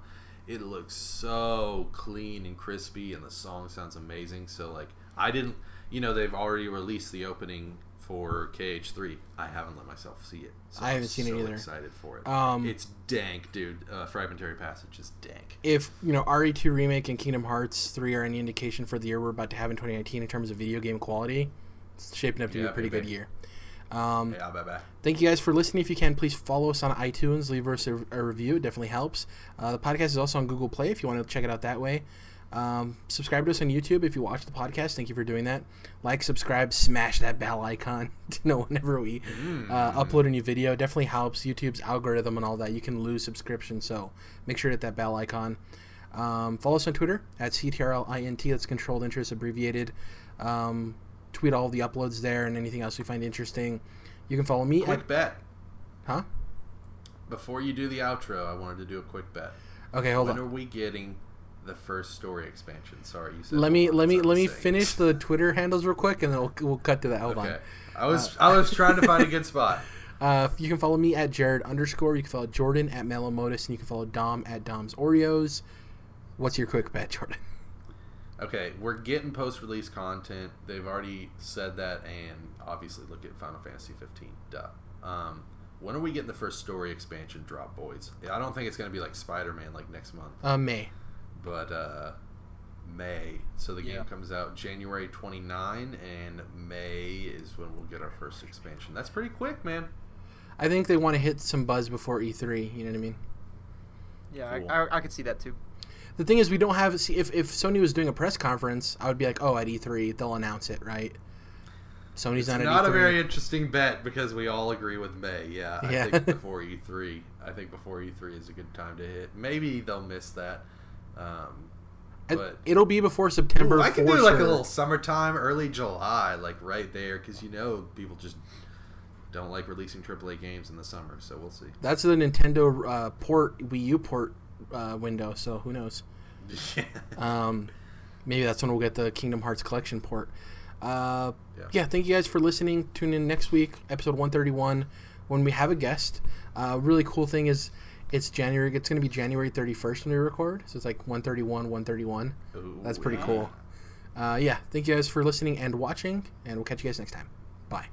It looks so clean and crispy, and the song sounds amazing. So like, I didn't, you know, they've already released the opening for KH3. I haven't let myself see it. So I haven't I'm seen it either. so. Excited for it. Um, it's dank, dude. Uh, Fragmentary Passage is dank. if you know RE2 remake and Kingdom Hearts 3 are any indication for the year we're about to have in 2019 in terms of video game quality, it's shaping up to be a pretty baby. good year. Um, Yeah, bye bye. Thank you guys for listening. If you can, please follow us on iTunes. Leave us a, a review. It definitely helps. Uh, the podcast is also on Google Play if you want to check it out that way. Um, subscribe to us on YouTube if you watch the podcast. Thank you for doing that. Like, subscribe, smash that bell icon to know whenever we uh, upload a new video. Definitely helps YouTube's algorithm and all that. You can lose subscription, so make sure to hit that bell icon. Um, follow us on Twitter at CTRLINT. That's controlled interest abbreviated. Um, tweet all the uploads there and anything else we find interesting. You can follow me Quick at bet. huh? Before you do the outro, I wanted to do a quick bet. Okay, hold when on. When are we getting the first story expansion? Sorry, you said. Let me let me let me finish the Twitter handles real quick, and then we'll, we'll cut to that. Hold Okay. on. I was I was trying to find a good spot. Uh, you can follow me at Jared underscore. You can follow Jordan at Melomotus, and you can follow Dom at Dom's Oreos. What's your quick bet, Jordan? Okay, we're getting post-release content. They've already said that, and obviously look at Final Fantasy 15. Duh. Um, when are we getting the first story expansion drop, boys? I don't think it's going to be like Spider-Man like next month, Uh, May. But uh, May. So the game Yeah. comes out January 29, and May is when we'll get our first expansion. That's pretty quick, man. I think they want to hit some buzz before E3. You know what I mean? Yeah, Cool. I, I, I could see that too. The thing is, we don't have. See, if if Sony was doing a press conference, I would be like, oh, at E3 they'll announce it, right? Sony's It's not at not E3. a very interesting bet because we all agree with May. Yeah, I Yeah. think before E3, I think before E3 is a good time to hit. Maybe they'll miss that. Um, but It'll be before September. Ooh, I could do like a little summertime, early July, like right there, because you know people just don't like releasing AAA games in the summer. So we'll see. That's the Nintendo uh, port Wii U port uh, window. So who knows? yeah. Um, maybe that's when we'll get the Kingdom Hearts collection port. Uh, Yeah. yeah. thank you guys for listening. Tune in next week, episode 131, when we have a guest. Uh, really cool thing is it's January. It's going to be January 31st when we record. So it's like 131, 131. Ooh, That's pretty yeah. cool. Uh, yeah, thank you guys for listening and watching, and we'll catch you guys next time. Bye.